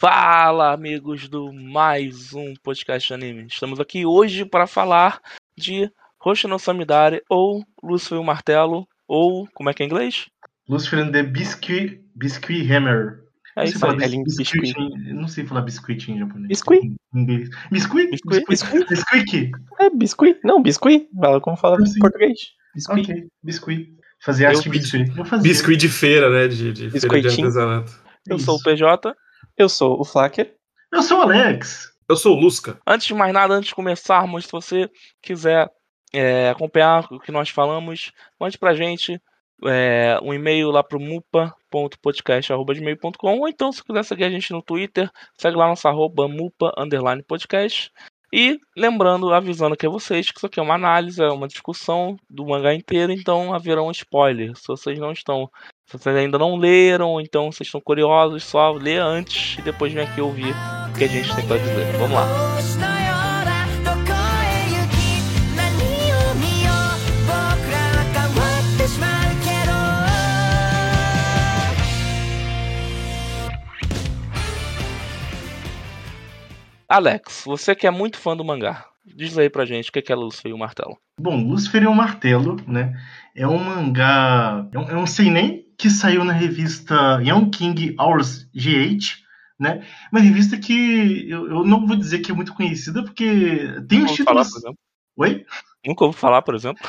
Fala, amigos do mais um podcast de anime. Estamos aqui hoje para falar de Hoshino Samidare ou Lucifer o Martelo ou como é que é em inglês? Lucifer and the Biscuit, Biscuit Hammer. É isso aí. é bis- biscuit. em- Não sei falar biscuit em japonês. Biscuit? Em inglês. Biscuit? Biscuit. Biscuit? Biscuit? É biscuit? Não, biscuit. Fala como fala em português. Biscuit. Ok, biscuit. Fazer arte biscuit. Biscuit de feira, né? De, de feira de artesanato. Eu Isso. sou o PJ. Eu sou o Flacker. Eu sou o Alex. Eu sou o Lusca. Antes de mais nada, antes de começarmos, se você quiser é, acompanhar o que nós falamos, mande pra gente é, um e-mail lá pro mupa.podcast.gmail.com ou então se quiser seguir a gente no Twitter, segue lá nossa arroba mupa underline podcast. E lembrando, avisando aqui a vocês que isso aqui é uma análise, é uma discussão do mangá inteiro, então haverão spoilers. Se vocês não estão, se vocês ainda não leram, então vocês estão curiosos, só lê antes e depois vem aqui ouvir o que a gente tem para dizer. Vamos lá. Alex, você que é muito fã do mangá, diz aí pra gente o que é, é Lucifer e o Martelo. Bom, Lucifer e o Martelo, né? É um mangá. É eu não sei nem que saiu na revista Young King Hours GH, né? Uma revista que eu, eu não vou dizer que é muito conhecida, porque tem uns ouvi falar, títulos. por exemplo. Oi? Nunca ouvi falar, por exemplo.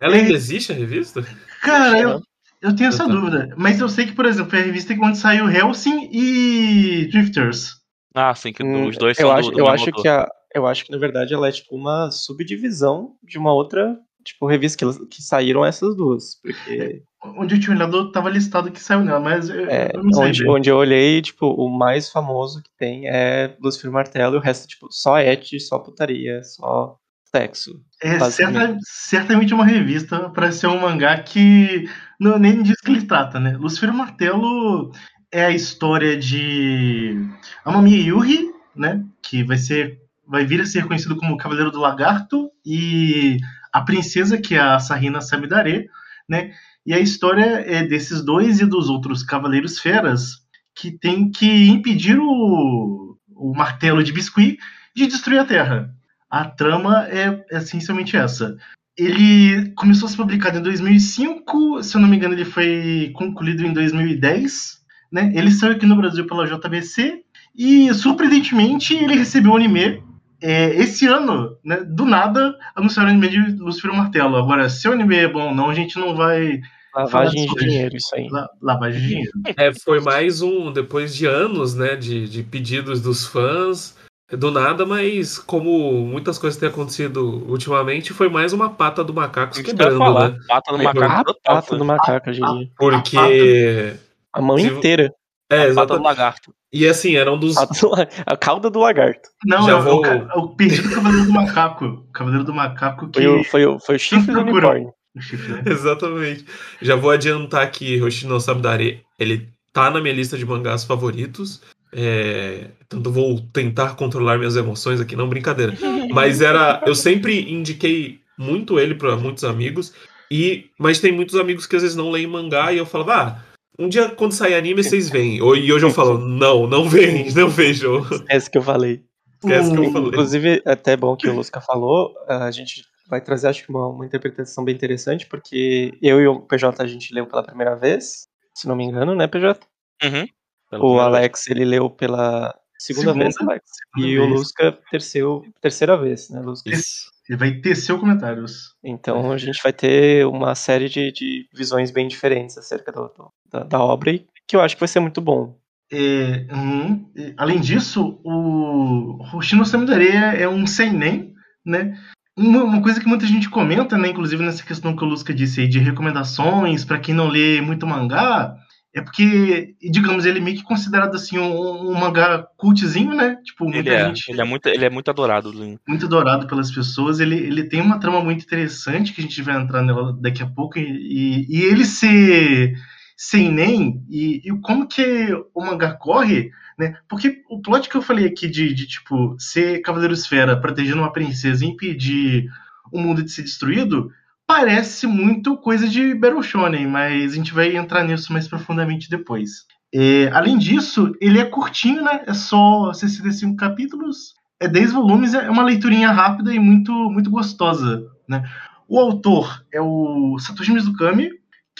Ela É. ainda existe a revista? Cara, eu, eu tenho essa Eu também. dúvida. Mas eu sei que, por exemplo, é a revista onde saiu Helsing e Drifters. Ah, sim, que Hum, os dois eu são acho, do, do eu mesmo acho autor. que a, eu acho que na verdade ela é tipo uma subdivisão de uma outra tipo revista que, que saíram essas duas, porque Onde eu tinha olhado, tava listado que saiu nela, mas eu, é, eu não sei. onde, onde eu olhei tipo o mais famoso que tem é Lucifer Martelo e o resto tipo só et, só putaria, só sexo. É certa- certamente uma revista para ser um mangá que não, nem diz que ele trata, né? Lucifer Martelo é a história de Amamiya Yuri, né? Que vai ser vai vir a ser conhecido como Cavaleiro do Lagarto e a princesa que é a Sarina Samidare, né? E a história é desses dois e dos outros Cavaleiros Feras que tem que impedir o, o martelo de biscuit de destruir a Terra. A trama é essencialmente essa. Ele começou a ser publicado em 2005, se eu não me engano, ele foi concluído em 2010. Né? Ele saiu aqui no Brasil pela JBC e, surpreendentemente, ele recebeu o anime é, esse ano. Né? Do nada, anunciaram o anime de Lucifer Martelo. Agora, se o anime é bom ou não, a gente não vai. Lavagem de dinheiro, isso aí. La lavagem de dinheiro. É, foi mais um, depois de anos, né, de, de pedidos dos fãs, do nada, mas como muitas coisas têm acontecido ultimamente, foi mais uma pata do macaco quebrando, falar. né? Pata do macaco pata do macaco, eu diria. Porque. A mão Se- inteira. É, Pata do exatamente. lagarto. E assim, era um dos. Do A cauda do lagarto. Não, Já é, o vou- ca- é o perdido Cavaleiro do Macaco. O Cavaleiro do Macaco que. Foi o, foi o, foi o chifre do unicórnio. né? Exatamente. Já vou adiantar que Hoshino Samidare, ele tá na minha lista de mangás favoritos. É, Tanto vou tentar controlar minhas emoções aqui, não brincadeira. Mas era. Eu sempre indiquei muito ele para muitos amigos. E, mas tem muitos amigos que às vezes não leem mangá e eu falava, ah, um dia quando sair anime vocês veem. Ou- E hoje eu falo, não, não vem, não vejam. Essa que eu falei. Esquece que eu O- falei. Inclusive, é até bom que o Lusca falou, a gente vai trazer, acho que, uma, uma interpretação bem interessante, porque eu e o PJ a gente leu pela primeira vez, se não me engano, né, PJ? Uhum. O primeira vez. Alex, ele leu pela segunda, Segunda, vez, Alex. segunda E o vez. Lusca, terceiro, terceira vez, né, Lusca? Isso. Ele vai tecer comentários. Então a gente vai ter uma série de, de visões bem diferentes acerca do- do- da, da obra, e que eu acho que vai ser muito bom. É, hum, além disso, o Hoshino Samidare é, é um seinen, né? Uma, uma coisa que muita gente comenta, né, inclusive nessa questão que o Lusca disse aí de recomendações para quem não lê muito mangá, é porque, digamos, ele é meio que considerado assim um, um mangá cultzinho, né? Tipo, muita Ele é, gente ele é muito, ele é muito adorado. Lin. muito adorado pelas pessoas. Ele, ele tem uma trama muito interessante que a gente vai entrar nela daqui a pouco. E, e, e ele ser sem nem e, e como que o mangá corre, né? Porque o plot que eu falei aqui de, de tipo ser Cavaleiro Esfera protegendo uma princesa e impedir o mundo de ser destruído parece muito coisa de Battle Shonen, mas a gente vai entrar nisso mais profundamente depois. É, além disso, ele é curtinho, né? É só 65 capítulos, é 10 volumes, é uma leiturinha rápida e muito, muito gostosa, né? O autor é o Satoshi Mizukami,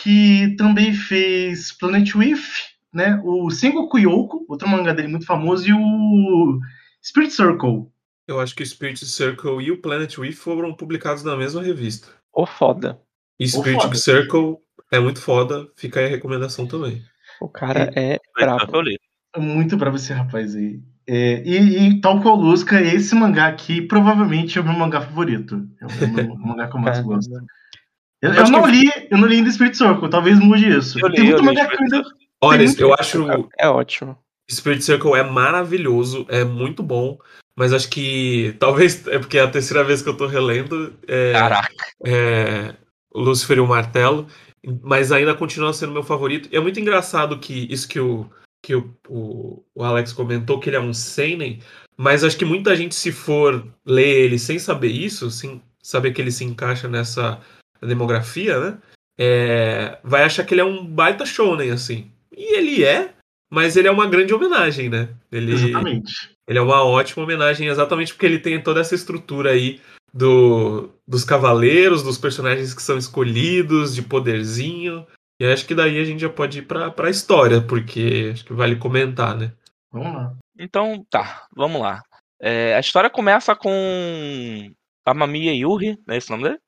que também fez Planet With, né? O Sengoku Yoko, outro mangá dele muito famoso, e o Spirit Circle. Eu acho que o Spirit Circle e o Planet With foram publicados na mesma revista. Ô, foda. E Spirit foda. Circle é muito foda, fica aí a recomendação também. O cara é que brabo. li. Muito bravo esse rapaz aí. É, e, e tal qual Lusca, esse mangá aqui provavelmente é o meu mangá favorito. É o meu mangá que eu mais gosto. Eu, eu não que- li, eu não li ainda Spirit Circle, talvez mude isso. Eu li, Tem muito eu li mangá que eu ainda. Olha, eu acho É ótimo. Spirit Circle é maravilhoso, é muito bom, mas acho que talvez é porque é a terceira vez que eu tô relendo é, Caraca. é, Lucifer e o Martelo, mas ainda continua sendo meu favorito. E é muito engraçado que isso que o, que o, o, o Alex comentou, que ele é um seinen, mas acho que muita gente, se for ler ele sem saber isso, sem saber que ele se encaixa nessa demografia, né? é, vai achar que ele é um baita shonen, assim. E ele é, mas ele é uma grande homenagem, né? Ele, Exatamente. ele é uma ótima homenagem, exatamente porque ele tem toda essa estrutura aí do, dos cavaleiros, dos personagens que são escolhidos, de poderzinho. E acho que daí a gente já pode ir pra, pra história, porque acho que vale comentar, né? Vamos lá. Então, tá, vamos lá. É, a história começa com a Mamiya Yuri, não é esse o nome dele?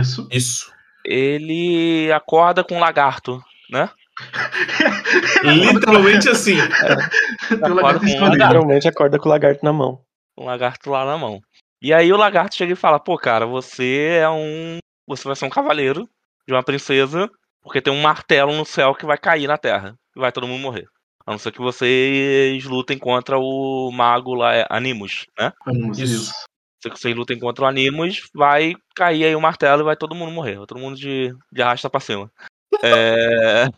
Isso. Isso. Ele acorda com um lagarto, né? Literalmente assim. Tem lagarto com um lagarto. Literalmente acorda com o lagarto na mão. Um lagarto lá na mão. E aí o lagarto chega e fala: Pô, cara, você é um. Você vai ser um cavaleiro de uma princesa, porque tem um martelo no céu que vai cair na terra. E vai todo mundo morrer. A não ser que vocês lutem contra o mago lá, é, Animus, né? Isso. isso. Se vocês lutem contra o Animus, vai cair aí o martelo e vai todo mundo morrer. Vai todo mundo de, de arrasta pra cima. É...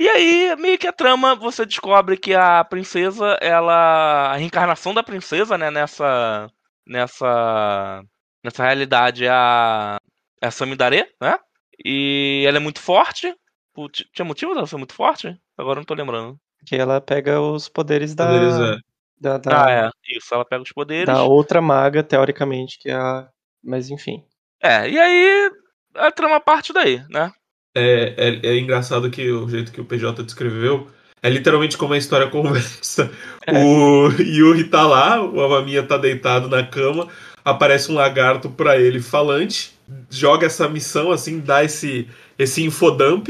E aí, meio que a trama, você descobre que a princesa, ela. A reencarnação da princesa, né, nessa. Nessa. Nessa realidade é a. É a Samidare, né? E ela é muito forte. Putz, Tinha motivo dela ser muito forte? Agora eu não tô lembrando. Que ela pega os poderes da, Poderes, é. da, da, Ah, é. Isso, ela pega os poderes. da outra maga, teoricamente, que é a. Mas enfim. É, e aí. A trama parte daí, né? É, é, é engraçado que o jeito que o PJ descreveu é literalmente como a história conversa. É. O Yuri tá lá, o Amamiya tá deitado na cama, aparece um lagarto pra ele falante, joga essa missão assim, dá esse, esse infodump,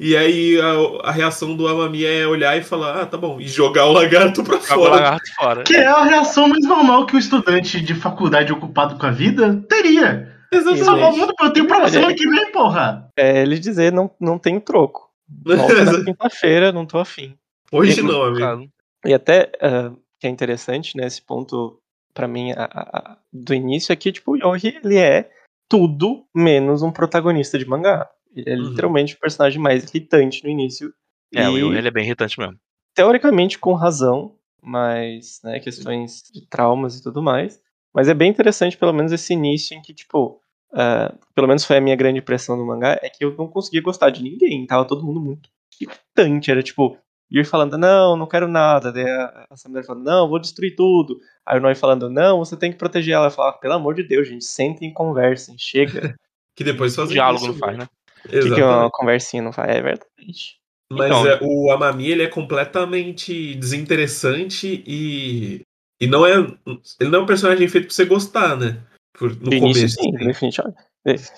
e aí a, a reação do Amamiya é olhar e falar, ah, tá bom, e jogar o lagarto pra Joga o fora. lagarto fora. Que é a reação mais normal que o estudante de faculdade ocupado com a vida teria. Exatamente. Salvar o mundo, pô, eu tenho prova Olha, semana que vem, porra. É ele dizer, não, não tem troco. Volta na quinta-feira, não tô afim. Hoje não, amigo. E até ah, que é interessante, né, esse ponto, pra mim, a- a- do início aqui, tipo, o Yoji, ele é tudo menos um protagonista de mangá. Ele é Uhum. literalmente o personagem mais irritante no início. É, o E, Yuri, ele é bem irritante mesmo. teoricamente com razão, mas, né, questões de traumas e tudo mais. Mas é bem interessante, pelo menos, esse início em que, tipo, ah, pelo menos foi a minha grande impressão do mangá, é que eu não conseguia gostar de ninguém, tava todo mundo muito irritante, era tipo, Yuri falando, não, não quero nada, daí a a Samira falando, não, vou destruir tudo, aí o Noi falando, não, você tem que proteger ela, eu falava, pelo amor de Deus, gente, sentem e conversem, chega, Que depois O fazem diálogo isso, não faz, né? o que, que Exatamente. uma conversinha não faz? É verdade. Mas Então- é, o Amami ele é completamente desinteressante e e não é ele não é um personagem feito pra você gostar, né? Por, no início, começo. sim, assim. definitivamente.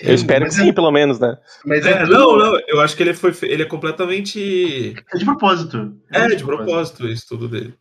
Eu espero que mas é- sim, pelo menos, né? Mas É, tudo- não, não, eu acho que ele foi ele é completamente É de propósito. é de propósito isso tudo dele.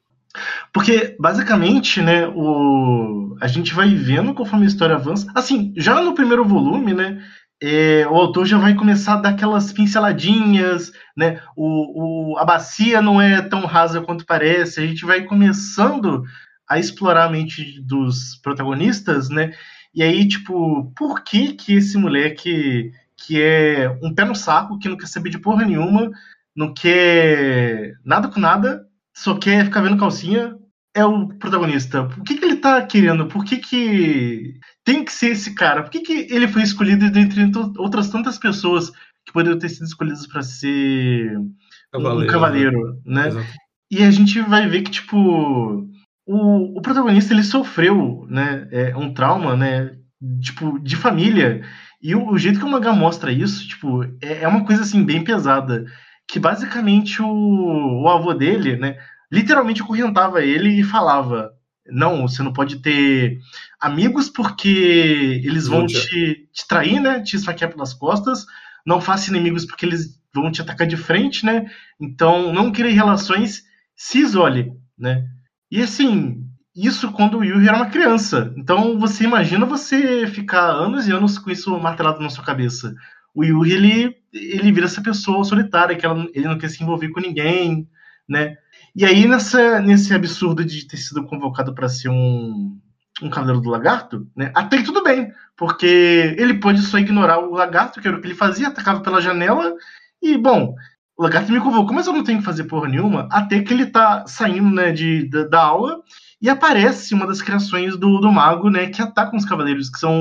Porque, basicamente, né, o... a gente vai vendo conforme a história avança. Assim, já no primeiro volume, né, é, o autor já vai começar a dar aquelas pinceladinhas, né, o, o, a bacia não é tão rasa quanto parece, a gente vai começando a explorar a mente dos protagonistas, né, e aí, tipo, por que que esse moleque que é um pé no saco, que não quer saber de porra nenhuma, não quer nada com nada, só quer ficar vendo calcinha, é o protagonista. Por que, que ele tá querendo? Por que, que tem que ser esse cara? Por que, que ele foi escolhido dentre outras tantas pessoas que poderiam ter sido escolhidas para ser um Cavaleiro, cavaleiro, né? Exato. E a gente vai ver que, tipo, o, o protagonista ele sofreu, né, é, um trauma, né, tipo, de família. E o, o jeito que o mangá mostra isso, tipo, é, é uma coisa, assim, bem pesada. Que basicamente o, o avô dele, né, literalmente acorrentava ele e falava: Não, você não pode ter amigos porque eles vão te, te trair, né, te esfaquear pelas costas. Não faça inimigos porque eles vão te atacar de frente, né? Então, não crie relações, se isole, né? E assim, isso quando o Yuri era uma criança. Então, você imagina você ficar anos e anos com isso martelado na sua cabeça. O Yuri, ele, ele vira essa pessoa solitária, que ela- ele não quer se envolver com ninguém, né? E aí, nessa, nesse absurdo de ter sido convocado para ser um, um Cavaleiro do Lagarto, né? Até que tudo bem, porque ele pode só ignorar o lagarto, que era o que ele fazia, atacava pela janela, e, bom, o lagarto me convocou, mas eu não tenho que fazer porra nenhuma, até que ele tá saindo, né, de, da, da aula, e aparece uma das criações do, do mago, né, que atacam os cavaleiros, que são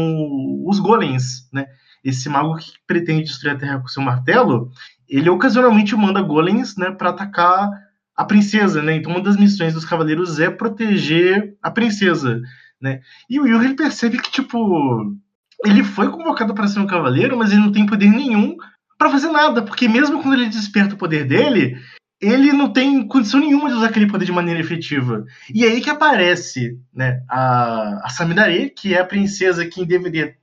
os golems, né? Esse mago que pretende destruir a Terra com seu martelo, ele ocasionalmente manda golems, né, para atacar a princesa, né? Então uma das missões dos cavaleiros é proteger a princesa, né? E o Yuri ele percebe que tipo ele foi convocado para ser um cavaleiro, mas ele não tem poder nenhum para fazer nada, porque mesmo quando ele desperta o poder dele, ele não tem condição nenhuma de usar aquele poder de maneira efetiva. E aí que aparece, né, a, a Samidare, que é a princesa que deveria,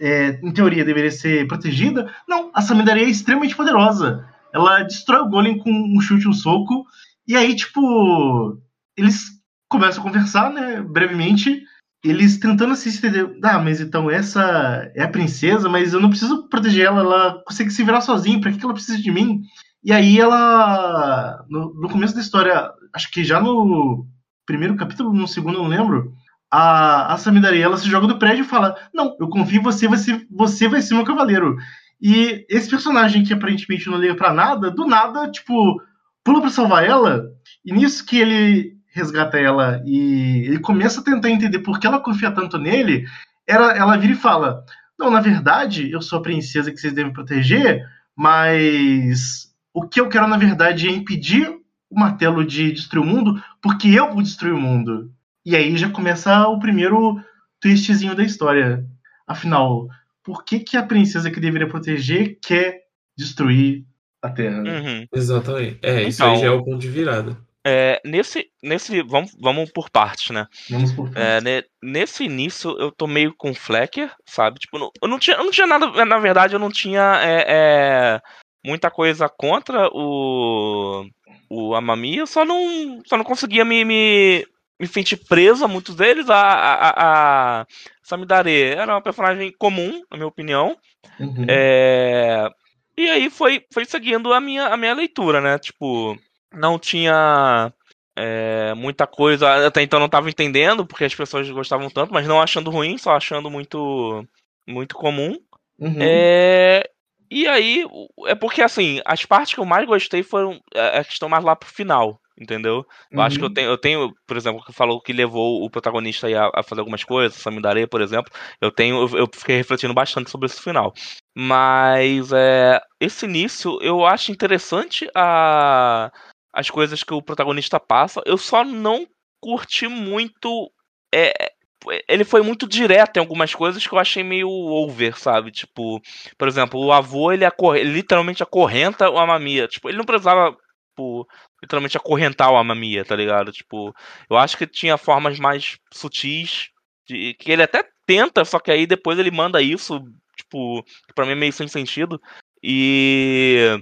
é, em teoria, deveria ser protegida. Não, a Samidare é extremamente poderosa. Ela destrói o Golem com um chute um soco. E aí, tipo, eles começam a conversar, né, brevemente. Eles tentando se entender. Ah, mas então essa é a princesa, mas eu não preciso proteger ela, ela consegue se virar sozinha, pra que ela precisa de mim? E aí ela. No, no começo da história, acho que já no primeiro capítulo, no segundo, não lembro. A, a Samidari, ela se joga do prédio e fala: Não, eu confio em você, você, você vai ser meu cavaleiro. E esse personagem que aparentemente não liga pra nada, do nada, tipo, pula pra salvar ela. E nisso que ele resgata ela e ele começa a tentar entender por que ela confia tanto nele, ela, ela vira e fala: Não, na verdade, eu sou a princesa que vocês devem proteger, mas o que eu quero, na verdade, é impedir o martelo de destruir o mundo, porque eu vou destruir o mundo. E aí já começa o primeiro twistzinho da história. Afinal, por que, que a princesa que deveria proteger quer destruir a Terra? Uhum. Exatamente. É, isso Então- aí já é o ponto de virada. É, nesse, nesse vamos, vamos por partes, né? Vamos por É, partes. ne- nesse início eu tô meio com Flecker, sabe? Tipo, não- eu não tinha, eu não tinha nada, na verdade eu não tinha é, é, muita coisa contra o o Amami, eu só não, só não conseguia me, me, me sentir preso a muitos deles. A, a, a, a Samidare era uma personagem comum, na minha opinião. Uhum. É, E aí foi, foi seguindo a minha, a minha leitura, né? Tipo, não tinha é, muita coisa. Até então não tava entendendo, porque as pessoas gostavam tanto, mas não achando ruim, só achando muito, muito comum. Uhum. É, E aí, é porque assim, as partes que eu mais gostei foram é, a questão mais lá pro final, entendeu? Eu acho que eu Uhum. tenho, eu tenho, por exemplo, que falou que levou o protagonista a, a fazer algumas coisas, Samidare, por exemplo. Eu tenho, eu, eu fiquei refletindo bastante sobre esse final. Mas é, esse início eu acho interessante a, as coisas que o protagonista passa. Eu só não curti muito. é, ele foi muito direto em algumas coisas que eu achei meio over, sabe? Tipo, por exemplo, o avô ele, acorre, ele literalmente acorrenta o Amamia. Tipo, ele não precisava tipo, literalmente acorrentar o Amamia, tá ligado? Tipo, eu acho que tinha formas mais sutis de, que ele até tenta, só que aí depois ele manda isso, tipo, que pra mim é meio sem sentido. E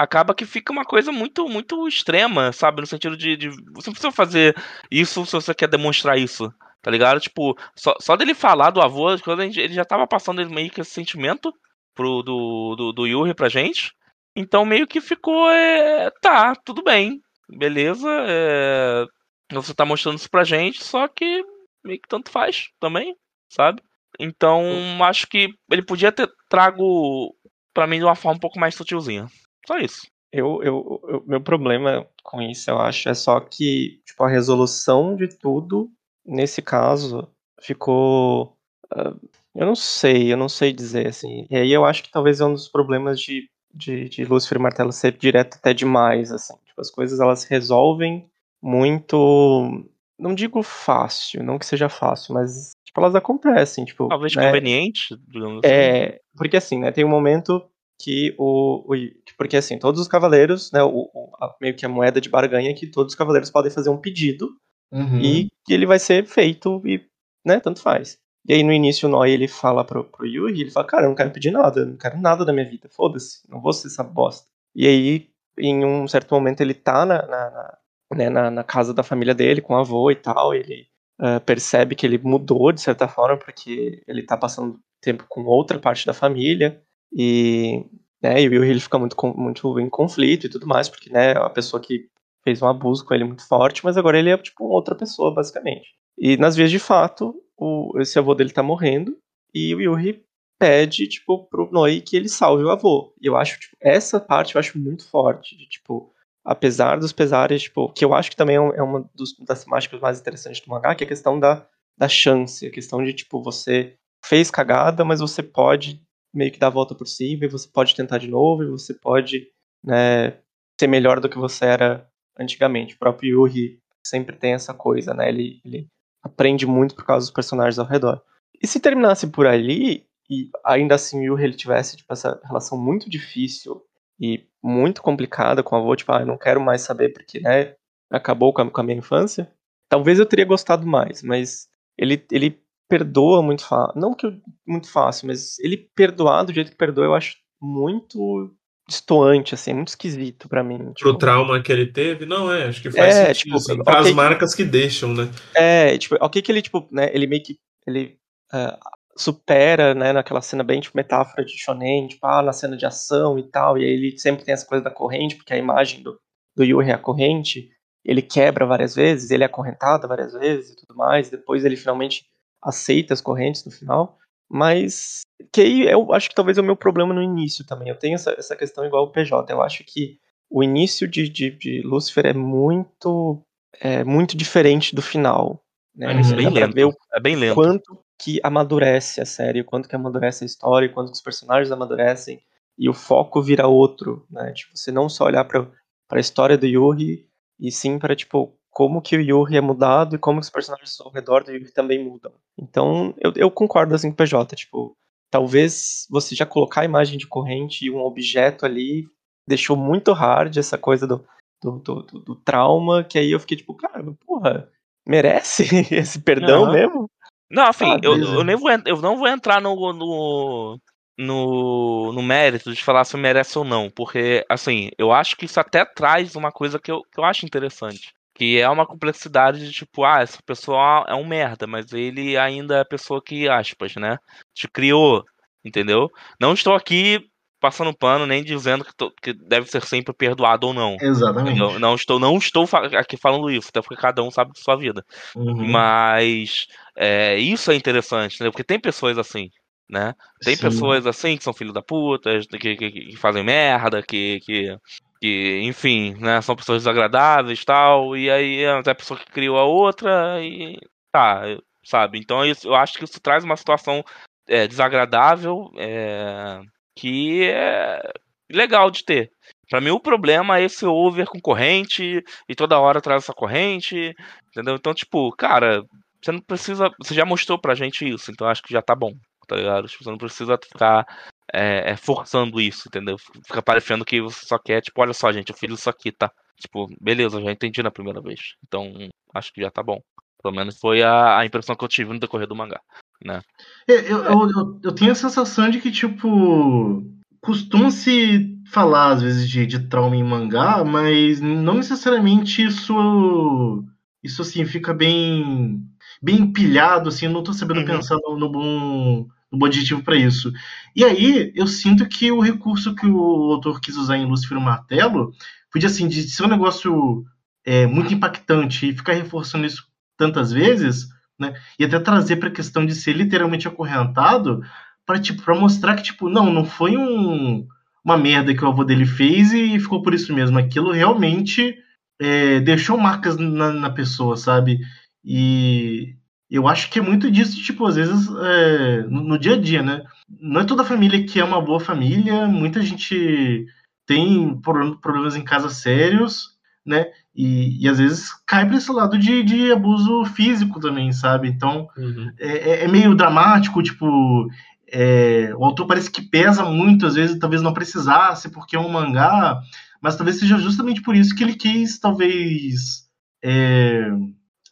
acaba que fica uma coisa muito muito extrema, sabe? No sentido de, de você não precisa fazer isso se você quer demonstrar isso. Tá ligado? Tipo, só, só dele falar do avô, gente- ele já tava passando meio que esse sentimento pro, do, do, do Yuri pra gente. Então meio que ficou. É, tá, tudo bem. Beleza. é, você tá mostrando isso pra gente, só que meio que tanto faz também, sabe? Então acho que ele podia ter trago pra mim de uma forma um pouco mais sutilzinha. Só isso. Eu, eu, eu- meu problema com isso, eu acho, é só que tipo, a resolução de tudo, nesse caso, ficou. ah, eu não sei, eu não sei dizer assim. E aí eu acho que talvez é um dos problemas de de, de Lúcifer e Martelo ser direto até demais, assim. Tipo, as coisas elas resolvem muito. Não digo fácil, não que seja fácil, mas tipo, elas acontecem, tipo. Talvez né? conveniente, digamos assim. É, porque assim, né, tem um momento que o, o- porque assim, todos os cavaleiros, né, o, o- a- meio que a moeda de barganha é que todos os cavaleiros podem fazer um pedido Uhum. e que ele vai ser feito e, né, tanto faz. E aí no início o Noi ele fala pro, pro Yuri, ele fala, cara, eu não quero pedir nada, eu não quero nada da minha vida, foda-se, não vou ser essa bosta. E aí, em um certo momento, ele tá na, na, na, né, na, na casa da família dele, com o avô e tal, ele ah, percebe que ele mudou de certa forma, porque ele tá passando tempo com outra parte da família, e, né, e o Yuri ele fica muito, muito em conflito e tudo mais, porque, né, é pessoa que fez um abuso com ele muito forte, mas agora ele é, tipo, outra pessoa, basicamente. E nas vias de fato, o, esse avô dele tá morrendo e o Yuri pede, tipo, pro Noi que ele salve o avô. E eu acho, tipo, essa parte eu acho muito forte. De, tipo, apesar dos pesares, tipo, que eu acho que também é é uma dos- das temáticas mais interessantes do mangá, que é a questão da, da chance, a questão de, tipo, você fez cagada, mas você pode meio que dar a volta por cima, e você pode tentar de novo, e você pode, né, ser melhor do que você era antigamente. O próprio Yuri sempre tem essa coisa, né, ele, ele aprende muito por causa dos personagens ao redor. E se terminasse por ali, e ainda assim o Yuri ele tivesse tipo, essa relação muito difícil e muito complicada com o avô, tipo, ah, eu não quero mais saber porque, né, acabou com a, com a minha infância, talvez eu teria gostado mais, mas ele, ele perdoa muito fácil, não que eu- muito fácil, mas ele perdoar do jeito que perdoa eu acho muito distoante, assim, muito esquisito pra mim. Pro tipo, trauma que ele teve, não é, acho que faz É, sentido, tipo, assim, para as marcas que deixam, né? É, tipo, ok que ele, tipo, né, ele meio que, ele ah, supera, né, naquela cena bem, tipo, metáfora de shonen, tipo, ah, na cena de ação e tal, e aí ele sempre tem essa coisa da corrente, porque a imagem do, do Yuri é a corrente, ele quebra várias vezes, ele é acorrentado várias vezes e tudo mais, depois ele finalmente aceita as correntes no final, mas que aí eu acho que talvez é o meu problema no início também, eu tenho essa, essa questão igual o PJ, eu acho que o início de, de, de Lucifer é muito é muito diferente do final. Né? É É bem lento. ver o É bem lento. quanto que amadurece a série, o quanto que amadurece a história, quanto que os personagens amadurecem e o foco vira outro, né? Tipo, você não só olhar para a história do Yuri e sim para tipo como que o Yuri é mudado e como os personagens ao redor do Yuri também mudam. Então, eu, eu concordo assim com o PJ, tipo, talvez você já colocar a imagem de corrente e um objeto ali deixou muito hard essa coisa do, do, do, do- trauma, que aí eu fiquei tipo, cara, porra, merece esse perdão Aham. mesmo? Não, assim, eu, eu nem vou, eu não vou entrar no, no, no, no mérito de falar se merece ou não, porque, assim, eu acho que isso até traz uma coisa que eu, que eu acho interessante. Que é uma complexidade de tipo, ah, essa pessoa é um merda, mas ele ainda é a pessoa que, aspas, né? Te criou, entendeu? Não estou aqui passando pano, nem dizendo que, to- que deve ser sempre perdoado ou não. Exatamente. entendeu? Não estou, não estou aqui falando isso, até porque cada um sabe de sua vida. Uhum. Mas é, isso é interessante, né? Porque tem pessoas assim, né? Tem Sim. pessoas assim que são filhos da puta, que, que, que fazem merda, que, que, que, enfim, né? São pessoas desagradáveis tal. E aí é a pessoa que criou a outra e tá, sabe? Então isso, eu acho que isso traz uma situação é, desagradável é, que é legal de ter. Pra mim, o problema é esse over com corrente e toda hora traz essa corrente, entendeu? Então, tipo, cara, você não precisa. Você já mostrou pra gente isso, então acho que já tá bom, tá ligado? Tipo, você não precisa ficar é, é, forçando isso, entendeu? Fica parecendo que você só quer, tipo, olha só, gente, eu fiz isso aqui, tá? Tipo, beleza, já entendi na primeira vez. Então, acho que já tá bom. Pelo menos foi a, a impressão que eu tive no decorrer do mangá, né? É, Eu, eu, eu, eu tenho a sensação de que, tipo, costuma-se falar, às vezes, de, de trauma em mangá, mas não necessariamente isso, isso assim, fica bem, bem empilhado, assim, eu não tô sabendo Uhum. pensar no, no bom, no bom adjetivo para isso. E aí, eu sinto que o recurso que o autor quis usar em Lúcifer e Martelo podia, assim, de ser um negócio é, muito impactante e ficar reforçando isso tantas vezes, né? E até trazer para a questão de ser literalmente acorrentado para tipo, mostrar que, tipo, não, não foi um, uma merda que o avô dele fez e ficou por isso mesmo. Aquilo realmente é, deixou marcas na, na pessoa, sabe? E, eu acho que é muito disso, tipo, às vezes, é, no, no dia a dia, né? Não é toda família que é uma boa família, muita gente tem pro- problemas em casa sérios, né? E, e às vezes cai para esse lado de, de abuso físico também, sabe? Então, Uhum. é, é- é meio dramático, tipo, é, o autor parece que pesa muito, às vezes talvez não precisasse, porque é um mangá, mas talvez seja justamente por isso que ele quis, talvez, é,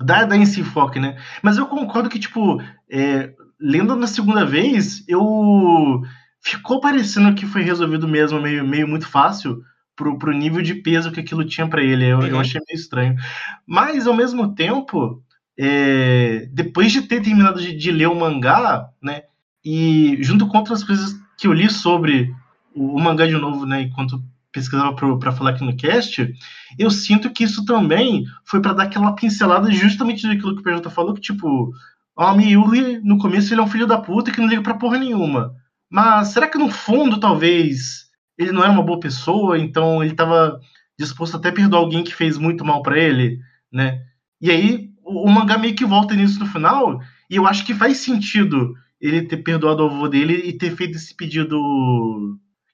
dar, dar esse enfoque, né? Mas eu concordo que, tipo, é, lendo na segunda vez, eu ficou parecendo que foi resolvido mesmo, meio, meio muito fácil, pro, pro nível de peso que aquilo tinha para ele. Eu, eu Uhum. achei meio estranho. Mas, ao mesmo tempo, é, depois de ter terminado de, de ler o mangá, né, e junto com outras coisas que eu li sobre o, o mangá de novo, né, enquanto pesquisava para falar aqui no cast, eu sinto que isso também foi para dar aquela pincelada justamente daquilo que o PJ falou, que tipo, o Miyuri, no começo ele é um filho da puta que não liga pra porra nenhuma. Mas será que no fundo, talvez, ele não era uma boa pessoa, então ele tava disposto até a perdoar alguém que fez muito mal para ele, né? E aí o, o mangá meio que volta nisso no final, e eu acho que faz sentido ele ter perdoado o avô dele e ter feito esse pedido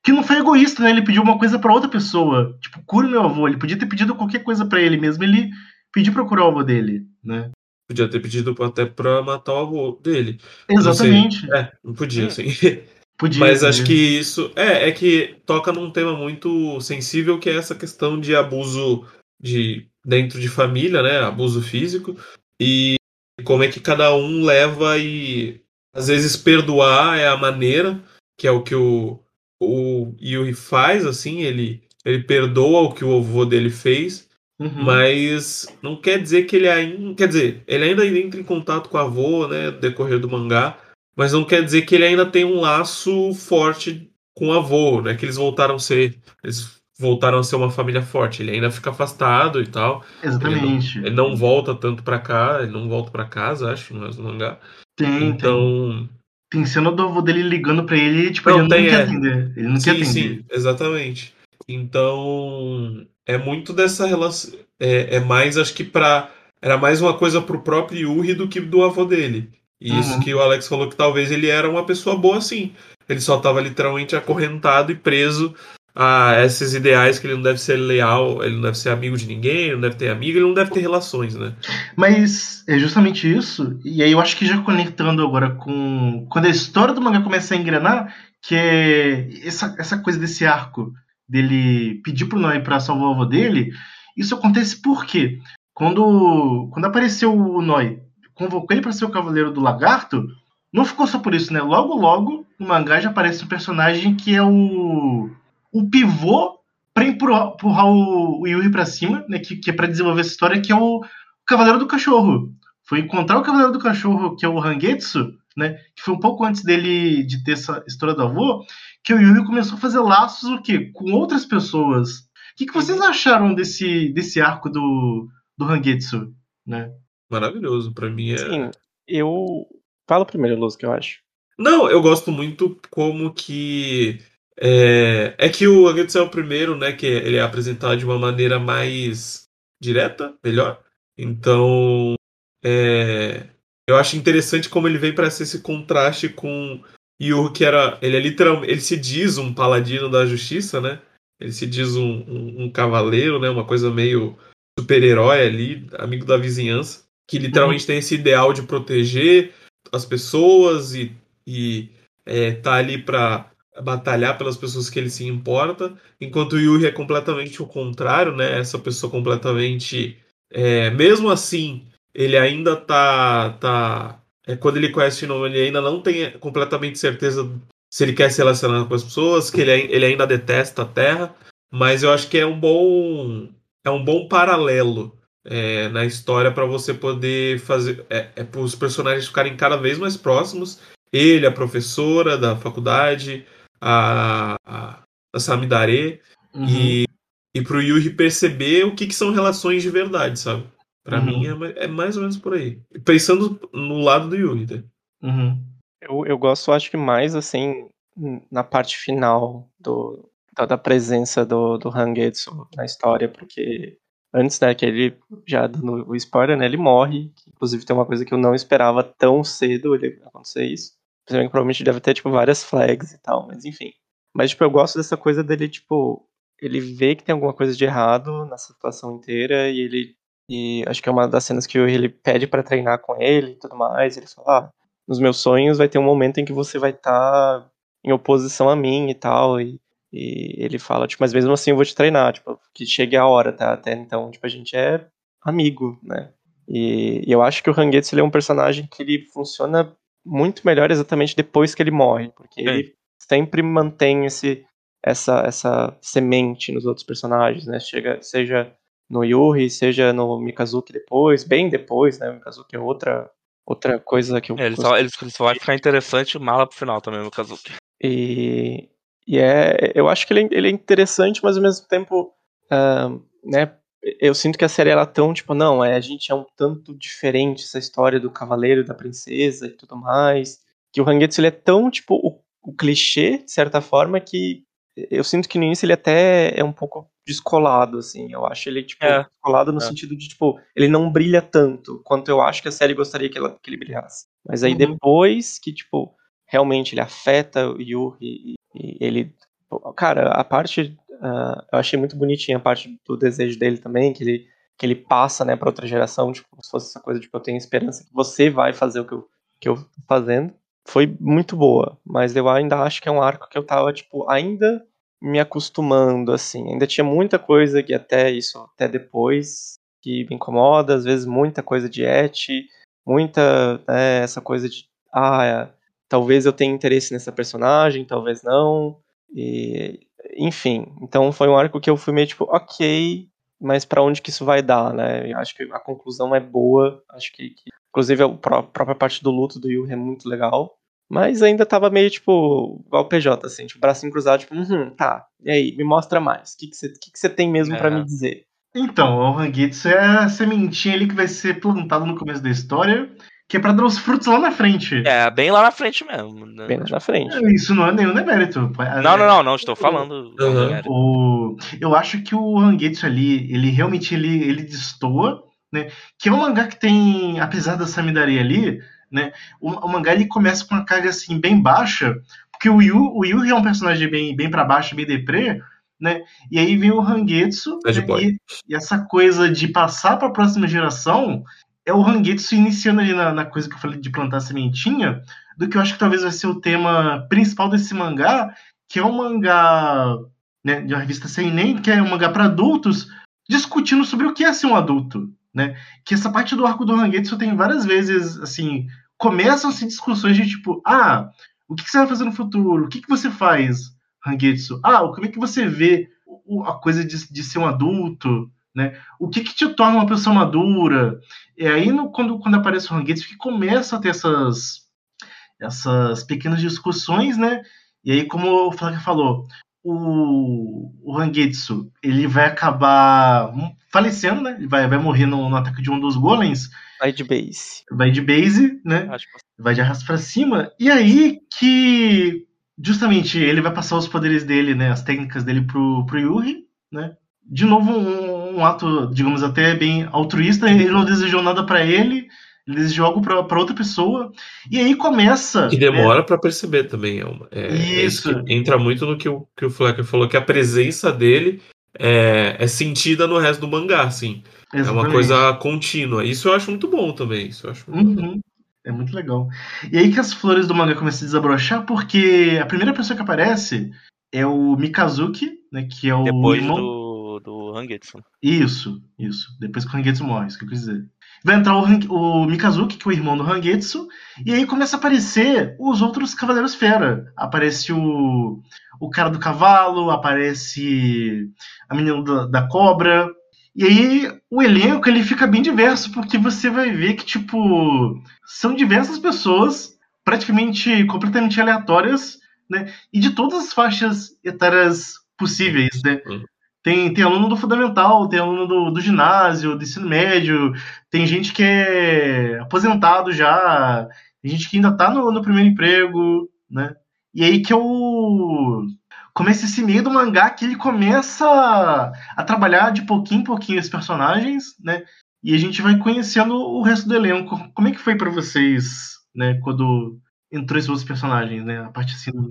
que não foi egoísta, né? Ele pediu uma coisa para outra pessoa, tipo, cure meu avô. Ele podia ter pedido qualquer coisa para ele mesmo, ele pediu pra curar o avô dele, né? Podia ter pedido até pra matar o avô dele. Não Exatamente. É, não podia, Hum. sim. Podia, Mas podia. acho que isso. É, é que toca num tema muito sensível, que é essa questão de abuso de dentro de família, né? Abuso físico. E como é que cada um leva e. Às vezes perdoar é a maneira, que é o que o, o Yuri faz, assim, ele, ele perdoa o que o avô dele fez, Uhum. mas não quer dizer que ele ainda. Quer dizer, ele ainda entra em contato com o avô, né? No decorrer do mangá. Mas não quer dizer que ele ainda tem um laço forte com o avô, né? Que eles voltaram a ser. Eles voltaram a ser uma família forte. Ele ainda fica afastado e tal. Exatamente. Ele não volta tanto pra cá, ele não volta pra casa, acho, no mangá. Tem. Então. Tem cena do avô dele ligando pra ele tipo, Não, ele tem, não quer é. atender. Ele não quer Sim, atender. sim, exatamente. Então, é muito dessa relação. É, é mais, acho que pra. Era mais uma coisa pro próprio Yuri do que do avô dele. E isso Uhum. que o Alex falou que talvez ele era uma pessoa boa sim. Ele só tava literalmente acorrentado e preso a esses ideais que ele não deve ser leal, ele não deve ser amigo de ninguém, ele não deve ter amigo, ele não deve ter relações, né? Mas é justamente isso, e aí eu acho que já conectando agora com. Quando a história do mangá começa a engrenar, que é essa, essa coisa desse arco dele pedir pro Noi pra salvar o avô dele, isso acontece porque quando, quando apareceu o Noi, convocou ele pra ser o Cavaleiro do Lagarto, não ficou só por isso, né? Logo, logo, no mangá já aparece um personagem que é o. o pivô pra empurrar, empurrar o, o Yuri pra cima, né? Que, que é pra desenvolver essa história, que é o Cavaleiro do Cachorro. Foi encontrar o Cavaleiro do Cachorro, que é o Hangetsu, né? Que foi um pouco antes dele de ter essa história do avô, que o Yuri começou a fazer laços o quê? Com outras pessoas. O que, que vocês acharam desse, desse arco do, do Hangetsu, né? Maravilhoso, pra mim é. Sim, eu. Fala primeiro, Luz, que eu acho. Não, eu gosto muito como que. É, é que o Agetsu é o primeiro, né? Que ele é apresentado de uma maneira mais direta, melhor. Então. é, eu acho interessante como ele vem para ser esse contraste com Yu, que era. Ele é. Ele se diz um paladino da justiça, né? Ele se diz um, um, um cavaleiro, né? Uma coisa meio super-herói ali, amigo da vizinhança. Que literalmente tem esse ideal de proteger as pessoas e, e é, tá ali pra batalhar pelas pessoas que ele se importa, enquanto o Yuri é completamente o contrário, né? Essa pessoa completamente. é, mesmo assim, ele ainda tá. tá é, quando ele conhece o Shinoma, ele ainda não tem completamente certeza se ele quer se relacionar com as pessoas, que ele, ele ainda detesta a Terra, mas eu acho que é um bom. É um bom paralelo é, na história para você poder fazer. É, é para os personagens ficarem cada vez mais próximos. Ele, a professora da faculdade, a, a, a Samidare, Uhum. e, e pro Yuri perceber o que, que são relações de verdade, sabe? Pra Uhum. mim é, é mais ou menos por aí. Pensando no lado do Yuri, né? Uhum. Eu, eu gosto, acho que mais assim, na parte final do, da, da presença do, do Hangetsu na história, porque antes, né, que ele, já dando o spoiler, né, ele morre. Inclusive tem uma coisa que eu não esperava tão cedo ele acontecer isso. Principalmente que provavelmente deve ter, tipo, várias flags e tal, mas enfim. Mas, tipo, eu gosto dessa coisa dele, tipo, ele vê que tem alguma coisa de errado nessa situação inteira e ele. E acho que é uma das cenas que ele pede pra treinar com ele e tudo mais. Ele fala: ah, nos meus sonhos vai ter um momento em que você vai estar tá em oposição a mim e tal. E, e ele fala, tipo, mas mesmo assim eu vou te treinar, tipo, que chegue a hora, tá? Até então, tipo, a gente é amigo, né? E, e eu acho que o Hangetsu ele é um personagem que ele funciona muito melhor exatamente depois que ele morre, porque É. ele sempre mantém esse essa essa semente nos outros personagens, né? Chega, seja no Yuri, seja no Mikazuki depois, bem depois, né? O Mikazuki é outra outra coisa que eu É, ele, só, ele, só vai ficar interessante mala pro final também, no Kazuki. e, e é, eu acho que ele, é- ele é interessante, mas ao mesmo tempo, ah, né, eu sinto que a série ela é tão, tipo, não, é, a gente é um tanto diferente essa história do cavaleiro e da princesa e tudo mais, que o Hangetsu ele é tão, tipo, o, o clichê, de certa forma, que eu sinto que no início ele até é um pouco descolado, assim, eu acho ele, tipo, É, descolado no é. sentido de, tipo, ele não brilha tanto quanto eu acho que a série gostaria que, ela, que ele brilhasse. Mas aí Uhum. depois que, tipo, realmente ele afeta o Yuri e, e ele. Cara, a parte. Ah, eu achei muito bonitinha a parte do desejo dele também, que ele, que ele passa, né, pra outra geração, tipo, como se fosse essa coisa de que eu tenho esperança que você vai fazer o que eu, que eu tô fazendo. Foi muito boa, mas eu ainda acho que é um arco que eu tava, tipo, ainda me acostumando, assim. Ainda tinha muita coisa que até isso, até depois, que me incomoda, às vezes muita coisa de et, muita, né, essa coisa de, ah, é, talvez eu tenha interesse nessa personagem, talvez não, e, enfim. Então foi um arco que eu fui meio tipo, ok, mas pra onde que isso vai dar, né? Eu acho que a conclusão é boa, acho que, que inclusive a pró- própria parte do luto do Yu é muito legal, mas ainda tava meio tipo, igual o PJ, assim, tipo, bracinho cruzado, tipo, uhum, tá, e aí, me mostra mais, o que que você que que você tem mesmo pra É. me dizer? Então, o Hangetsu é a sementinha ali que vai ser plantada no começo da história, que é pra dar os frutos lá na frente. É, bem lá na frente mesmo. né? Bem na frente. Isso não é nenhum demérito. Não, não, não, não, estou falando. Uhum. O, eu acho que o Hangetsu ali, ele realmente ele, ele destoa, né? Que é um mangá que tem, apesar da Samidari ali, né? O, o mangá ele começa com uma carga assim bem baixa, porque o Yu, o Yu é um personagem bem, bem para baixo, bem deprê, né? E aí vem o Hangetsu, Bad né, e, e essa coisa de passar para a próxima geração é o Hangetsu iniciando ali na, na coisa que eu falei de plantar sementinha, do que eu acho que talvez vai ser o tema principal desse mangá, que é um mangá né, de uma revista sem nem, que é um mangá para adultos, discutindo sobre o que é ser um adulto, né? Que essa parte do arco do Hangetsu tem várias vezes, assim, começam-se discussões de tipo, ah, o que, você vai fazer no futuro? O que, que você faz, Hangetsu? Ah, como é que você vê a coisa de, de ser um adulto, né? O que, que te torna uma pessoa madura? E aí, no- quando, quando aparece o Hangetsu, que começa a ter essas, essas pequenas discussões, né? E aí, como o Flávio falou, o, o Hangetsu, ele vai acabar falecendo, né? Ele vai, vai morrer no, no ataque de um dos golems, Vai de base. vai de base, né? Acho que- vai de arrasto pra cima, e aí que justamente ele vai passar os poderes dele, né, as técnicas dele pro, pro Yuri, né? De novo um, um ato, digamos até bem altruísta, ele não desejou nada pra ele, ele desejou algo pra pra outra pessoa, e aí começa Que demora pra perceber também. É, uma- é- é Isso. que entra muito no que o, que o Flecker falou, que a presença dele é, é sentida no resto do mangá, assim. né? É uma Exatamente. coisa contínua. Isso eu acho muito bom também. Isso eu acho muito bom. Uhum. É muito legal. E aí que as flores do mangá começam a desabrochar, porque a primeira pessoa que aparece é o Mikazuki, né, que é o Depois irmão... do, do Hangetsu. Isso, isso. Depois que o Hangetsu morre, isso que eu quis dizer. Vai entrar o, Han- o Mikazuki, que é o irmão do Hangetsu, e aí começa a aparecer os outros Cavaleiros Fera. Aparece o, o cara do cavalo, aparece a menina da, da cobra. E aí o elenco ele fica bem diverso, porque você vai ver que, tipo, são diversas pessoas, praticamente completamente aleatórias, né? E de todas as faixas etárias possíveis, né? Uhum. Tem, tem aluno do fundamental, tem aluno do, do ginásio, do ensino médio, tem gente que é aposentado já, tem gente que ainda tá no, no primeiro emprego, né? E aí que eu começa esse meio do mangá que ele começa a trabalhar de pouquinho em pouquinho os personagens, né? E a gente vai conhecendo o resto do elenco. Como é que foi pra vocês, né, quando entrou esses outros personagens, né? A parte assim do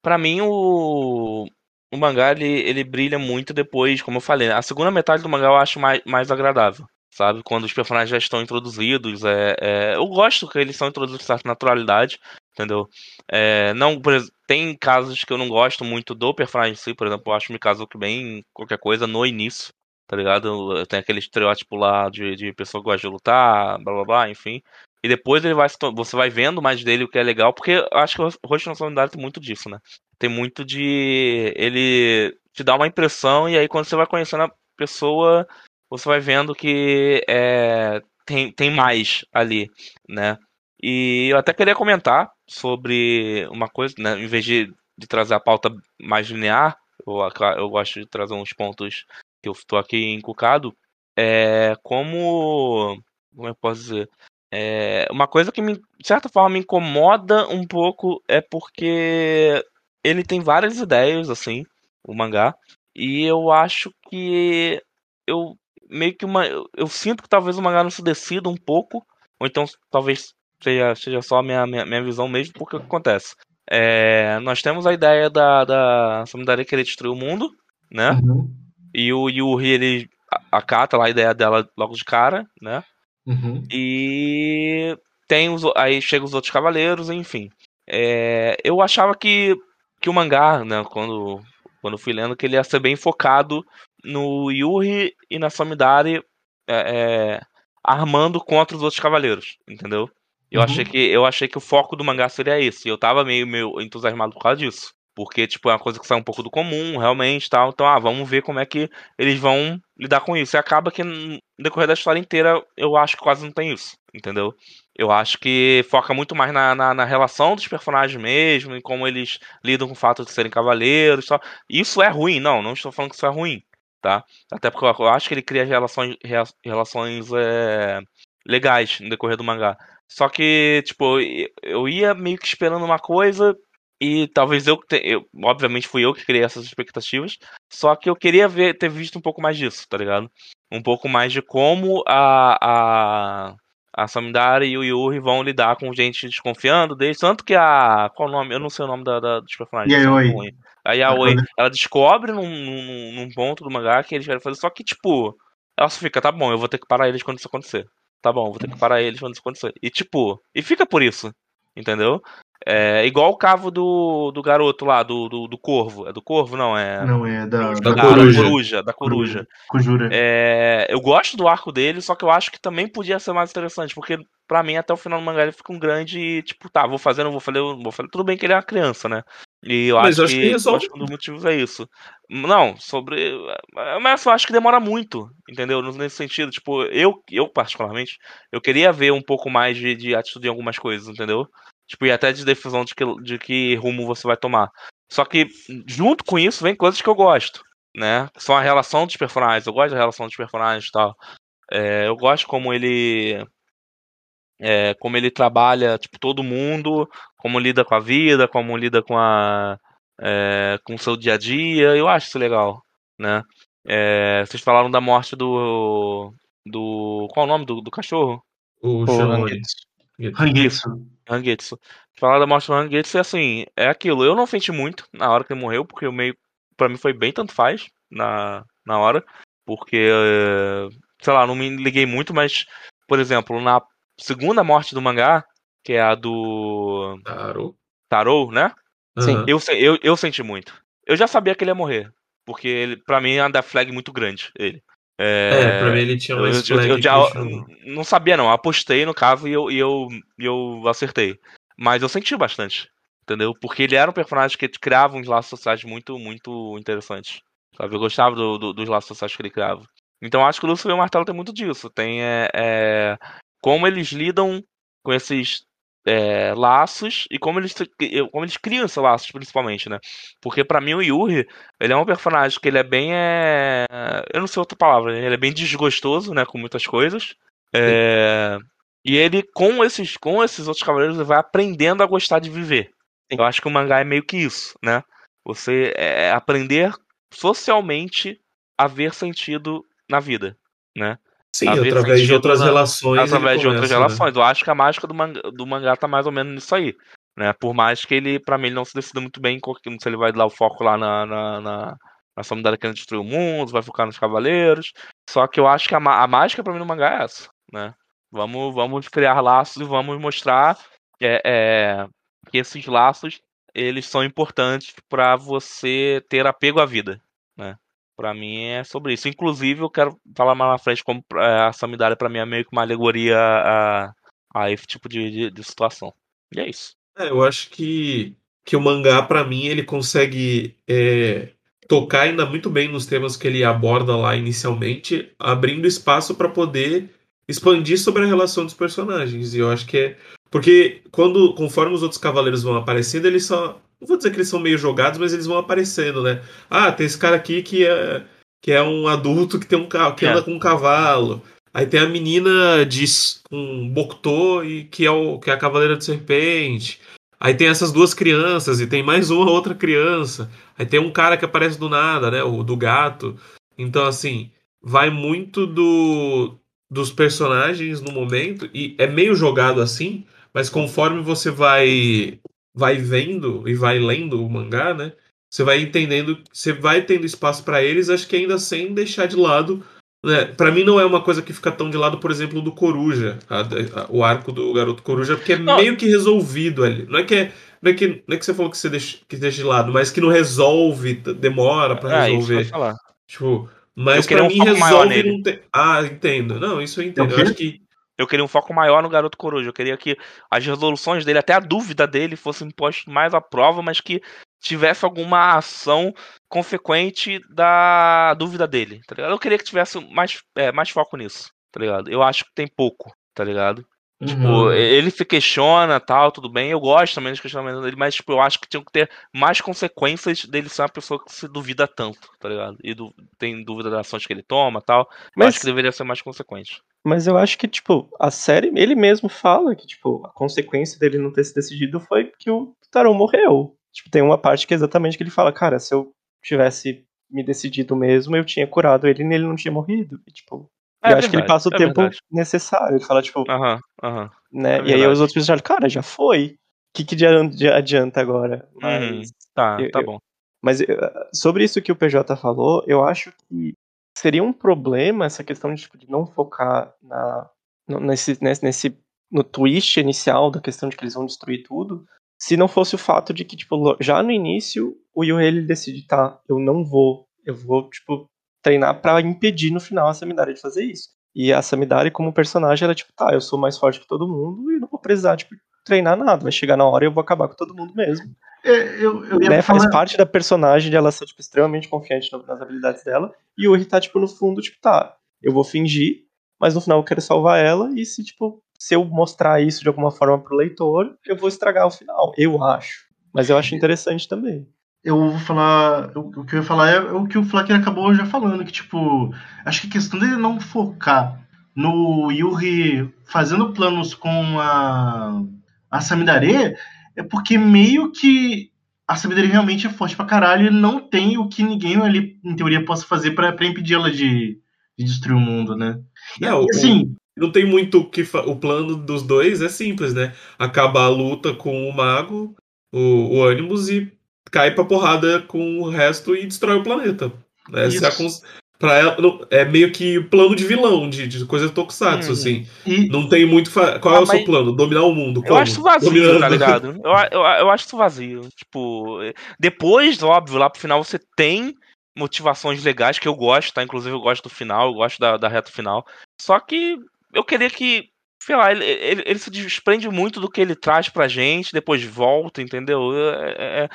Pra mim, o, o mangá ele, ele brilha muito depois, como eu falei. A segunda metade do mangá eu acho mais, mais agradável, sabe? Quando os personagens já estão introduzidos. É, é, eu gosto que eles são introduzidos com certa naturalidade, entendeu? É, não, por tem casos que eu não gosto muito do personagem em si, por exemplo, eu acho Mikazuki bem qualquer coisa no início, tá ligado? Tem aquele estereótipo lá de, de pessoa que gosta de lutar, blá blá blá, enfim. E depois ele vai você vai vendo mais dele, o que é legal, porque eu acho que o Rosto Nacionalidade tem muito disso, né? Tem muito de ele te dá uma impressão e aí quando você vai conhecendo a pessoa, você vai vendo que é, tem, tem mais ali, né? E eu até queria comentar sobre uma coisa, né? Em vez de, de trazer a pauta mais linear, eu, eu gosto de trazer uns pontos que eu estou aqui encucado. É como. Como eu posso dizer? É, uma coisa que, me, de certa forma, me incomoda um pouco é porque ele tem várias ideias, assim, o mangá, e eu acho que eu meio que uma. Eu, sinto que talvez o mangá não se decida um pouco, ou então talvez seja, seja só a minha, minha, minha visão mesmo, porque o que acontece? É, nós temos a ideia da, da Samidare querer destruir o mundo, né? Uhum, E o Yuri, ele acata lá a ideia dela logo de cara, né? uhum. E tem os, aí chegam os outros cavaleiros, enfim. É, eu achava que, que o mangá, né, quando, quando fui lendo, que ele ia ser bem focado no Yuri e na Samidare é, é, armando contra os outros cavaleiros, entendeu? Eu Uhum. achei que eu achei que o foco do mangá seria esse. E eu tava meio, meio entusiasmado por causa disso. Porque, tipo, é uma coisa que sai um pouco do comum, realmente, tal. Então, ah, vamos ver como é que eles vão lidar com isso. E acaba que no decorrer da história inteira, eu acho que quase não tem isso, entendeu? Eu acho que foca muito mais na, na, na relação dos personagens mesmo, em como eles lidam com o fato de serem cavaleiros tal. Isso é ruim, não, não estou falando que isso é ruim, tá? Até porque eu eu acho que ele cria relações, relações é, legais no decorrer do mangá. Só que, tipo, eu- ia meio que esperando uma coisa e talvez eu, eu obviamente fui eu que criei essas expectativas, só que eu queria ver, ter visto um pouco mais disso, tá ligado? Um pouco mais de como a, a, a Samidare e o Yuri vão lidar com gente desconfiando deles, tanto que a, qual o nome? Eu não sei o nome da, da dos personagens. ruim. A Yaoi, ela descobre num, num, num ponto do mangá que eles querem fazer, só que, tipo, ela só fica, tá bom, eu vou ter que parar eles quando isso acontecer. Tá bom, eu vou ter que parar eles quando isso acontecer. E, tipo, e fica por isso, entendeu? É igual o cavo do, do garoto lá, do, do, do corvo. É do corvo? Não, é. Não, é da, Da da, coruja. coruja. Da coruja. Conjura. É, eu gosto do arco dele, só que eu acho que também podia ser mais interessante, porque pra mim até o final do mangá ele fica um grande, tipo, tá, vou fazer, não vou fazer, não vou fazer. Tudo bem que ele é uma criança, né? E eu Mas acho, acho que, que resolve. acho que um dos motivos é isso. Não, sobre. Mas eu acho que demora muito, entendeu? Nesse sentido, tipo, eu, eu particularmente, eu queria ver um pouco mais de, de atitude em algumas coisas, entendeu? Tipo, e até de decisão de que, de que rumo você vai tomar. Só que, junto com isso, vem coisas que eu gosto, né? São a relação dos personagens. Eu gosto da relação dos personagens e tal. É, eu gosto como ele. É, como ele trabalha, tipo, todo mundo, como lida com a vida, como lida com a. é, com o seu dia a dia. Eu acho isso legal, né? É, vocês falaram da morte do. do. Qual é o nome do, do cachorro? O. Rangetsu. Rangetsu. Falar da morte do Rangetsu é assim, é aquilo. Eu não senti muito na hora que ele morreu, porque eu meio. Pra mim foi bem tanto faz na, na hora. Porque, eh, sei lá, não me liguei muito, mas, por exemplo, na segunda morte do mangá, que é a do Taro. Tarou, né? Sim. Eu, eu, eu senti muito. Eu já sabia que ele ia morrer. Porque ele, pra mim é uma flag muito grande, ele. É, pra mim ele tinha eu, mais eu- eu flag já não sabia não, apostei no caso e eu, e eu, e eu acertei. Mas eu senti bastante, entendeu? Porque ele era um personagem que criava uns laços sociais muito, muito interessantes. Sabe? Eu gostava do- do- dos laços sociais que ele criava. Então acho que o Lúcio e o Martelo tem muito disso. Tem é, é, como eles lidam com esses é, laços e como eles, como eles criam esses laços, principalmente, né? Porque pra mim o Yuri, ele é um personagem que ele é bem. É... Eu não sei outra palavra, né? ele é bem desgostoso, né? Com muitas coisas. É, E ele, com esses, com esses outros cavaleiros, ele vai aprendendo a gostar de viver. Eu acho que o mangá é meio que isso, né? Você é aprender socialmente a ver sentido na vida, né? Sim, através de outras na- relações. através de outras né? relações. Eu acho que a mágica do mangá, do mangá tá mais ou menos nisso aí. Né? Por mais que ele, pra mim, ele não se decida muito bem com- se ele vai dar o foco lá na, na, na, na Samidara querendo destruir o mundo, vai focar nos cavaleiros. Só que eu acho que a, a mágica pra mim no mangá é essa. Né? Vamos, vamos criar laços e vamos mostrar é, é, que esses laços eles são importantes pra você ter apego à vida. Né? Pra mim é sobre isso. Inclusive, eu quero falar mais na frente como é, a Samidara pra mim é meio que uma alegoria a, a esse tipo de, de, de situação. E é isso. É, eu acho que, que o mangá, pra mim, ele consegue é, tocar ainda muito bem nos temas que ele aborda lá inicialmente, abrindo espaço pra poder expandir sobre a relação dos personagens. E eu acho que é. Porque quando, conforme os outros cavaleiros vão aparecendo, eles só. Não vou dizer que eles são meio jogados, mas eles vão aparecendo, né? Ah, tem esse cara aqui que é, que é um adulto que tem um que É. anda com um cavalo. Aí tem a menina de com Bokto e que é o que é a cavaleira de serpente. Aí tem essas duas crianças e tem mais uma outra criança. Aí tem um cara que aparece do nada, né? O do gato. Então, assim, vai muito do dos personagens no momento e é meio jogado assim, mas conforme você vai vai vendo e vai lendo o mangá, né? Você vai entendendo, você vai tendo espaço pra eles, acho que ainda sem deixar de lado né? Para mim não é uma coisa que fica tão de lado, por exemplo, do Coruja, a- a- o arco do garoto Coruja, porque é Não. meio que resolvido ali. Não é que é, não é que não é que você falou que você deixa, que deixa de lado, mas que não resolve, demora pra É, isso que eu resolver. falar. Tipo, mas um mim resolve não ter. Ah, entendo. Não, isso eu entendo. É Eu acho que Eu queria um foco maior no Garoto Coruja. Eu queria que as resoluções dele, até a dúvida dele, fossem postas mais à prova, mas que tivesse alguma ação consequente da dúvida dele, tá ligado? Eu queria que tivesse mais, é, mais foco nisso, tá ligado? Eu acho que tem pouco, tá ligado? Tipo, Uhum. ele se questiona, tal, tudo bem. Eu gosto também dos questionamentos dele, mas tipo, eu acho que tinha que ter mais consequências dele ser uma pessoa que se duvida tanto, tá ligado? E du- tem dúvida das ações que ele toma, tal. Eu Mas, acho que deveria ser mais consequente. Mas eu acho que, tipo, a série, ele mesmo fala que, tipo, a consequência dele não ter se decidido foi que o Tarô morreu. Tipo, tem uma parte que é exatamente que ele fala, cara, se eu tivesse me decidido mesmo, eu tinha curado ele e ele não tinha morrido. E, tipo, É eu acho que ele passa o é tempo verdade. necessário. Ele fala, tipo, Aham, aham. né? é e aí os outros personagens, cara, já foi. O que, que adianta, agora? Uhum. Mas, Tá, Eu- tá eu- bom. mas sobre isso que o PJ falou, eu acho que seria um problema essa questão de, tipo, de não focar na, nesse, nesse, nesse- no twist inicial da questão de que eles vão destruir tudo, se não fosse o fato de que, tipo, já no início, o Yuhei ele decide, tá, eu não vou, eu vou, tipo, treinar pra impedir no final a Samidari de fazer isso. E a Samidari, como personagem, ela, tipo, tá, eu sou mais forte que todo mundo e não vou precisar, tipo, treinar nada. Vai chegar na hora e eu vou acabar com todo mundo mesmo É, eu, eu né, falar. faz parte da personagem de ela ser tipo, extremamente confiante nas habilidades dela. E o Uri tá, tipo, no fundo, tipo, tá, eu vou fingir, mas no final eu quero salvar ela. E se, tipo, se eu mostrar isso de alguma forma pro leitor, eu vou estragar o final. Eu acho. Mas eu acho interessante também. eu vou falar. O, o que eu ia falar é o que o Flaker acabou já falando, que, tipo, acho que a questão dele não focar no Yuri fazendo planos com a, a Samidare é porque meio que a Samidare realmente é forte pra caralho e não tem o que ninguém ali, em teoria, possa fazer pra, pra impedir ela de, de destruir o mundo, né? É, e assim, não tem muito o que fa- o plano dos dois é simples, né? Acabar a luta com o mago, o, o Animus e cai pra porrada com o resto e destrói o planeta. Essa é, cons- pra ela, não- é meio que plano de vilão, de, de coisa tokusatsu, Uhum. assim. e, Não tem muito. fa- Qual Ah, é o seu mas- plano? Dominar o mundo. Eu Como? acho isso vazio, Dominando. tá ligado? Eu, eu, eu acho isso vazio. Tipo, depois, óbvio, lá pro final você tem motivações legais que eu gosto, tá? Inclusive eu gosto do final, eu gosto da, da reta final. Só que eu queria que, sei lá, ele, ele, ele se desprende muito do que ele traz pra gente, depois volta, entendeu? É- é- é-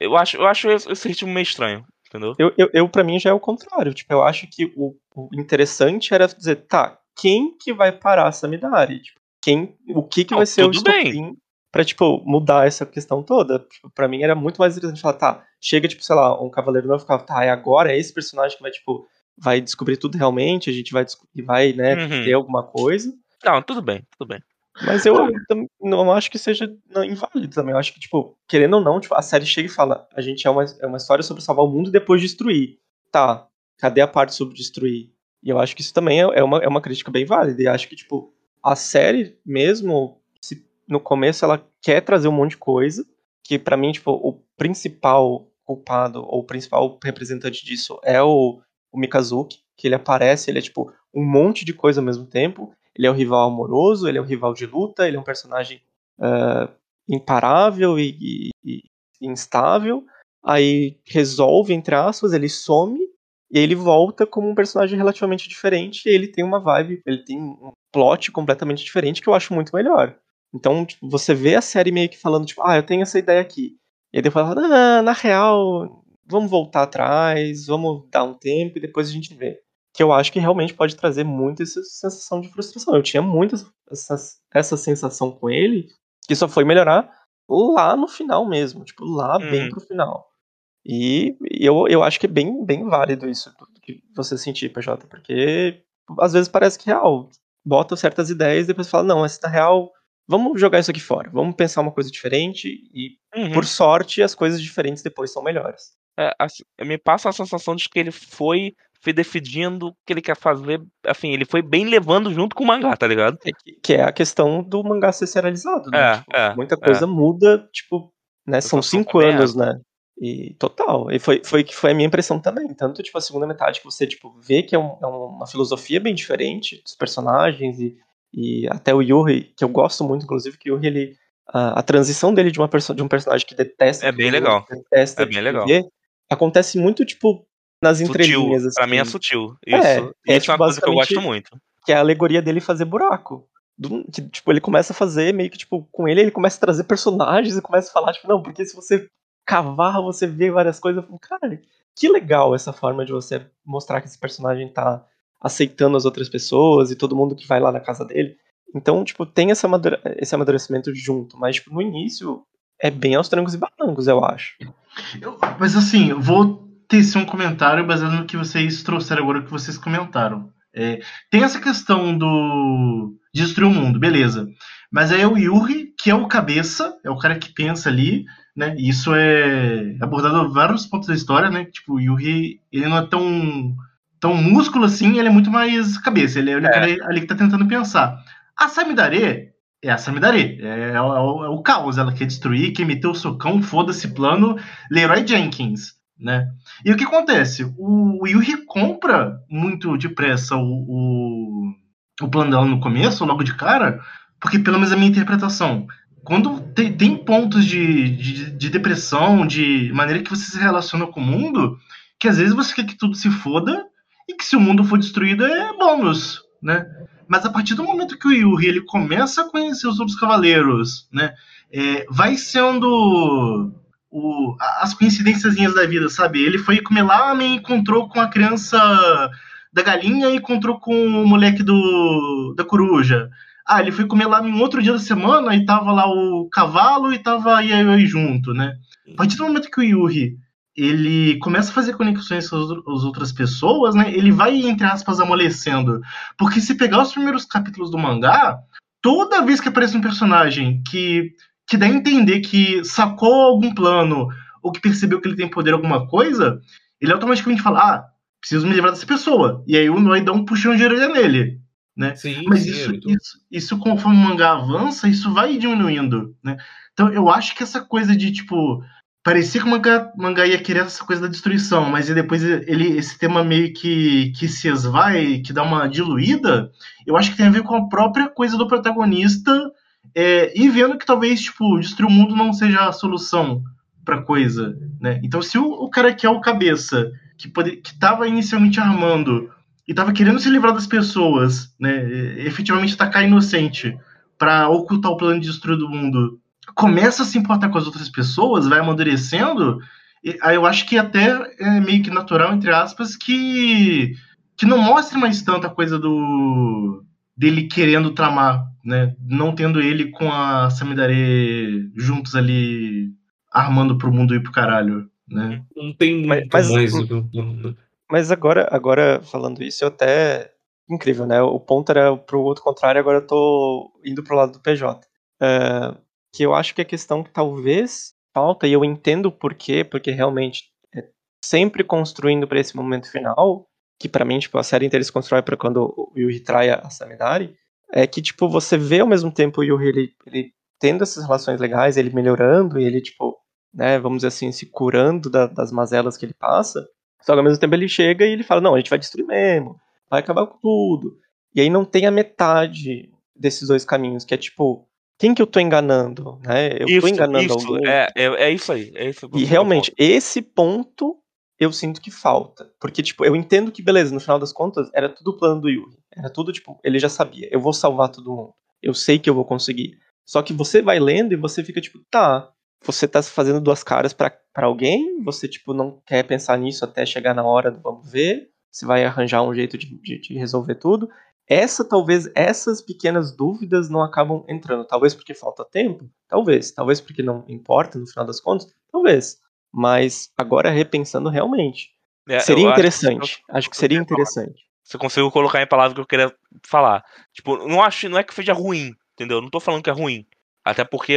eu acho, eu acho esse ritmo meio estranho, entendeu? Eu, eu, eu para mim, já é o contrário. Tipo, eu acho que o, o interessante era dizer, tá, quem que vai parar a Samidari? Tipo, quem, o que que Não, vai ser o estopim pra, tipo, mudar essa questão toda? Tipo, pra mim era muito mais interessante falar, tá, chega, tipo, sei lá, um cavaleiro novo e ficar, tá, é agora é esse personagem que vai, tipo, vai descobrir tudo realmente, a gente vai, desco- e vai né, Uhum. ter alguma coisa. Não, tudo bem, tudo bem. Mas eu não acho que seja não, inválido também. Eu acho que, tipo, querendo ou não, tipo, a série chega e fala: a gente é uma, é uma história sobre salvar o mundo e depois destruir. Tá, cadê a parte sobre destruir? E eu acho que isso também é, é uma, é uma crítica bem válida. E acho que, tipo, a série mesmo, se no começo ela quer trazer um monte de coisa, que pra mim, tipo, o principal culpado, ou o principal representante disso é o, o Mikazuki, que ele aparece, ele é, tipo, um monte de coisa ao mesmo tempo. Ele é o rival amoroso, ele é o rival de luta, ele é um personagem ah, imparável e, e- e instável. Aí resolve, entre aspas, ele some e ele volta como um personagem relativamente diferente. Ele tem uma vibe, ele tem um plot completamente diferente que eu acho muito melhor. Então, tipo, você vê a série meio que falando, tipo, ah, eu tenho essa ideia aqui. E aí depois fala, ah, na real, vamos voltar atrás, vamos dar um tempo e depois a gente vê que eu acho que realmente pode trazer muito essa sensação de frustração. Eu tinha muito essa, essa sensação com ele, que só foi melhorar lá no final mesmo, tipo, lá bem Uhum. pro final. E eu, eu acho que é bem, bem válido isso tudo que você sentir, PJ, porque às vezes parece que é real. Bota certas ideias e depois fala, não, essa tá real, vamos jogar isso aqui fora, vamos pensar uma coisa diferente e, Uhum. por sorte, as coisas diferentes depois são melhores. É, me passa a sensação de que ele foi, foi definindo o que ele quer fazer. Assim, ele foi bem levando junto com o mangá, tá ligado? É que, que é a questão do mangá ser serializado, né? É, Tipo, é, muita coisa muda, tipo, né? São cinco é anos, né? E total. E foi, foi que foi a minha impressão também. Tanto, tipo, a segunda metade que você, tipo, vê que é, um- é uma filosofia bem diferente dos personagens e, e até o Yuri, que eu gosto muito, inclusive, que o Yuri, ele. A, a transição dele de, uma perso de um personagem que detesta. É bem legal. Detesta É bem legal. viver, acontece muito, tipo, nas Sutil. entrelinhas. Assim, Pra mim é sutil. Isso, É, isso é, é, tipo, uma coisa que eu gosto muito. que é a alegoria dele fazer buraco. Do- que, tipo, ele começa a fazer meio que, tipo, com ele, ele começa a trazer personagens e começa a falar, tipo, não, porque se você cavar, você vê várias coisas. Eu falo, cara, que legal essa forma de você mostrar que esse personagem tá aceitando as outras pessoas e todo mundo que vai lá na casa dele. Então, tipo, tem esse, amadure- esse amadurecimento junto, mas, tipo, no início é bem aos trancos e barrancos, eu acho. Eu- mas assim, eu vou tecer um comentário baseado no que vocês trouxeram agora, que vocês comentaram. É, tem essa questão do de destruir o mundo, beleza. Mas aí é o Yuri, que é o cabeça, é o cara que pensa ali, né? E isso é abordado em vários pontos da história, né? Tipo, o Yuri, ele não é tão, tão músculo assim, ele é muito mais cabeça. Ele é, o É. cara ali que tá tentando pensar. A Samidare é a Samidare, é, é o, é o caos, ela quer destruir, quer meter o socão, foda-se plano, Leroy Jenkins, né? E o que acontece? O, Yuri compra muito depressa o, o, o plano dela no começo, logo de cara, porque pelo menos a minha interpretação, quando tem, tem pontos de, de, de depressão, de maneira que você se relaciona com o mundo, que às vezes você quer que tudo se foda e que se o mundo for destruído é bônus, né? Mas a partir do momento que o Yuri ele começa a conhecer os outros cavaleiros, né? é, vai sendo o- as coincidências da vida, sabe? Ele foi comer e encontrou com a criança da galinha encontrou com o moleque do, da coruja. Ah, ele foi comer lá em outro dia da semana e tava lá o cavalo e tava a Yayoi junto, né? A partir do momento que o Yuri ele começa a fazer conexões com as outras pessoas, né? Ele vai, entre aspas, amolecendo. Porque se pegar os primeiros capítulos do mangá, toda vez que aparece um personagem que, que dá a entender que sacou algum plano ou que percebeu que ele tem poder alguma coisa, ele automaticamente fala: Ah, preciso me livrar dessa pessoa. E aí o Noi dá um puxão de orelha nele. Né? Sim, Mas sim, isso, isso, isso, conforme o mangá avança, isso vai diminuindo, né? Então eu acho que essa coisa de, tipo, parecia que o mangá, mangá ia querer essa coisa da destruição, mas e depois ele, esse tema meio que, que se esvai, que dá uma diluída, eu acho que tem a ver com a própria coisa do protagonista é, e vendo que talvez, tipo, destruir o mundo não seja a solução pra coisa, né? Então se o, o cara que é o cabeça, que, pode, que tava inicialmente armando e tava querendo se livrar das pessoas, né? Efetivamente atacar inocente pra ocultar o plano de destruir do mundo, começa a se importar com as outras pessoas, vai amadurecendo, aí eu acho que até é meio que natural, entre aspas, que, que não mostre mais tanta coisa do dele querendo tramar, né? Não tendo ele com a Samidare juntos ali armando pro mundo ir pro caralho, né? Não tem Mas- muito mas- mais né? Mas agora, agora falando isso, eu até incrível, né? O ponto era pro outro contrário, agora eu tô indo pro lado do PJ. É, que eu acho que a questão que talvez falta, e eu entendo o porquê, porque realmente é sempre construindo para esse momento final, que para mim, tipo, a série inteira se constrói para quando o Yuri trai a Samidari, é que, tipo, você vê ao mesmo tempo o Yuri, ele, ele tendo essas relações legais, ele melhorando, e ele, tipo, né, vamos dizer assim, se curando da, das mazelas que ele passa, só que ao mesmo tempo ele chega e ele fala, não, a gente vai destruir mesmo, vai acabar com tudo. E aí não tem a metade desses dois caminhos, que é tipo, quem que eu tô enganando, né? Eu isso, tô enganando isso, alguém. é, é, é isso aí. É isso E realmente, esse ponto eu sinto que falta. Porque, tipo, eu entendo que, beleza, no final das contas, era tudo o plano do Yuri. Era tudo, tipo, ele já sabia, eu vou salvar todo mundo. Eu sei que eu vou conseguir. Só que você vai lendo e você fica, tipo, tá, você tá fazendo duas caras pra pra alguém, você, tipo, não quer pensar nisso até chegar na hora do vamos ver, você vai arranjar um jeito de, de, de resolver tudo. Essa, talvez, essas pequenas dúvidas não acabam entrando. Talvez porque falta tempo, talvez. Talvez porque não importa no final das contas, talvez. Mas agora repensando realmente, É, seria eu acho que interessante. Acho que seria interessante. Você conseguiu colocar em palavras que eu queria falar. Tipo, não acho, não é que seja ruim, entendeu? Não tô falando que é ruim. Até porque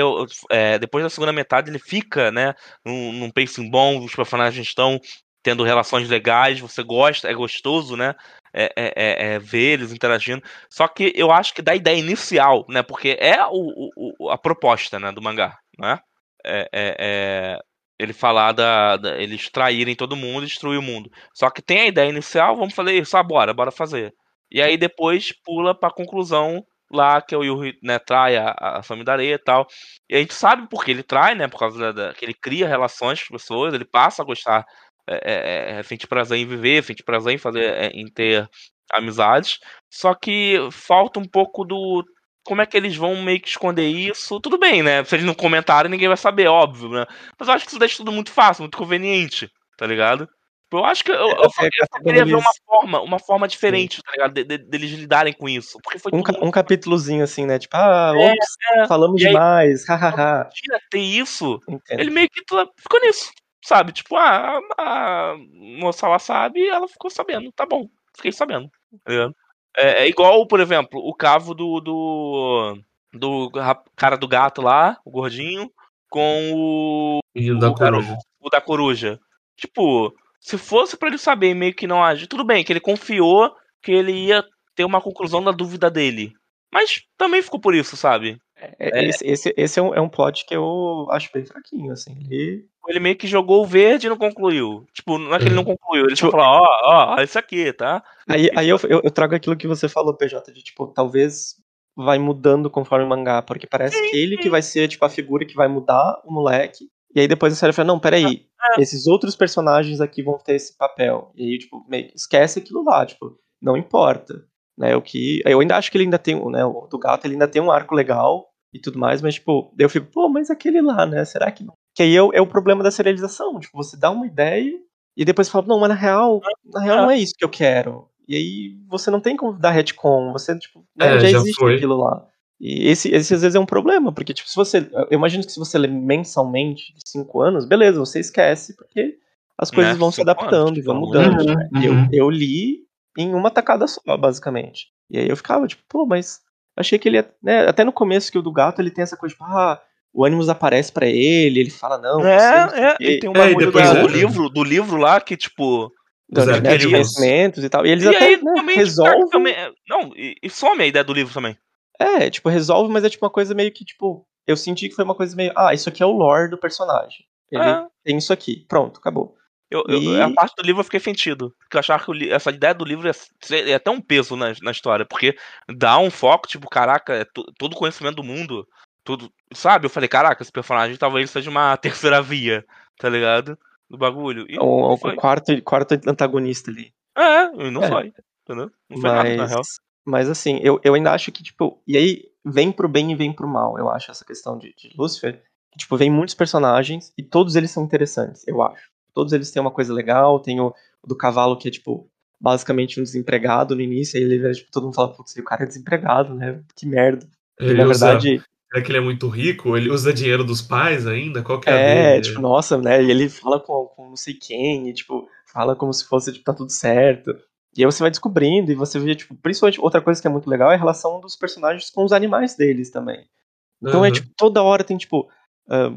é, depois da segunda metade ele fica, né, num, num pacing bom, os personagens estão tendo relações legais, você gosta, é gostoso, né? É, é- é- é ver eles interagindo. Só que eu acho que da ideia inicial, né? Porque é o- o- a proposta, né, do mangá, né? É, é- é ele falar da, da- eles traírem todo mundo destruir o mundo. Só que tem a ideia inicial, vamos fazer isso, ah, bora, bora fazer. E aí depois pula pra conclusão lá que o Yuri, né, trai a, a Samidare e tal. E a gente sabe por que ele trai, né, por causa da, da- que ele cria relações com as pessoas, ele passa a gostar, é, é, é, sente prazer em viver, sente prazer em fazer, é, em ter amizades. Só que falta um pouco do como é que eles vão meio que esconder isso? Tudo bem, né? Se eles não comentarem, ninguém vai saber, óbvio, né? Mas eu acho que isso deixa tudo muito fácil, muito conveniente, tá ligado? Eu acho que eu, eu, É, só, eu só até queria ver uma forma, uma forma diferente, tá ligado? De- de- deles lidarem com isso. Porque foi Um, ca- um capítulozinho assim, né? Tipo, ah, É, ops, é. falamos E demais, hahaha. Tinha ter isso, Entendo. ele meio que ficou nisso, sabe? Tipo, ah, a, a moça lá sabe e ela ficou sabendo. Tá bom, fiquei sabendo. tá ligado? É, é igual, por exemplo, o cavo do. do. do cara do gato lá, o gordinho, com o. Da o, garoto- coruja. o da coruja. Tipo, se fosse pra ele saber meio que não agir, tudo bem, que ele confiou que ele ia ter uma conclusão da dúvida dele. Mas também ficou por isso, sabe? É, Esse, esse, esse é, um, é um plot que eu acho bem fraquinho, assim. Ele... Ele meio que jogou o verde e não concluiu. Tipo, não é que ele não concluiu, ele Tipo- falou, ó, ó, isso aqui, tá? Aí, aí eu, eu, eu trago aquilo que você falou, PJ, de tipo, talvez vai mudando conforme o mangá, porque parece que ele que vai ser, tipo, a figura que vai mudar o moleque. E aí depois a série fala, não, peraí, esses outros personagens aqui vão ter esse papel. E aí, tipo, meio que esquece aquilo lá, tipo, não importa. Né, o que. Eu ainda acho que ele ainda tem, né, o do gato ele ainda tem um arco legal e tudo mais, mas, tipo, daí eu fico, pô, mas aquele lá, né, será que não? Que aí é, o- é o problema da serialização, tipo, você dá uma ideia e depois fala, não, mas na real, na real não é isso que eu quero. E aí você não tem como dar retcon, você, tipo, É, já, já existe foi. aquilo lá. E esse, esse às vezes é um problema, porque, tipo, se você. Eu imagino que se você lê mensalmente de cinco anos, beleza, você esquece, porque as coisas Né, vão se adaptando anos, e vão tipo, mudando. uhum, né? uhum. Eu, eu li em uma tacada só, basicamente. E aí eu ficava, tipo, pô, mas achei que ele ia. Né, até no começo que o do gato ele tem essa coisa, tipo, ah, o Animus aparece pra ele, ele fala, não, você não sei o É, é, quê. e tem um É, e bagulho depois do, é- do livro, do livro lá que, tipo. Então, Os né, conhecimentos e tal. E eles e até aí né, também, resolvem. também- Não, e, e some a ideia do livro também. É, tipo, resolve, mas é tipo uma coisa meio que, tipo, eu senti que foi uma coisa meio, ah, isso aqui é o lore do personagem. Ele É. tem isso aqui, pronto, acabou. Eu, eu- E- A parte do livro eu fiquei sentido. Porque eu achava que li- essa ideia do livro ser- ia ter um peso na, na história. Porque dá um foco, tipo, caraca, é to- todo o conhecimento do mundo. Tudo. Sabe? Eu falei, caraca, esse personagem talvez seja uma terceira via, tá ligado? Do bagulho. E O, o quarto, quarto antagonista ali. É, e não É. foi. Entendeu? Não foi nada, na Mas, real. mas assim, eu, eu ainda acho que, tipo, e aí vem pro bem e vem pro mal, eu acho, essa questão de, de Lucifer. Que, tipo, vem muitos personagens e todos eles são interessantes, eu acho. Todos eles têm uma coisa legal, tem o, o do cavalo que é, tipo, basicamente um desempregado no início, aí ele vira, tipo, todo mundo fala, putz, o cara é desempregado, né? Que merda. Ele na usa, verdade, Será que ele é muito rico? Ele usa dinheiro dos pais ainda? Qual que é, a É, dele? tipo, nossa, né? E ele fala com, com não sei quem, e tipo, fala como se fosse, tipo, tá tudo certo. E aí você vai descobrindo e você vê, tipo, principalmente outra coisa que é muito legal é a relação dos personagens com os animais deles também. Então é Aham. tipo, toda hora tem, tipo,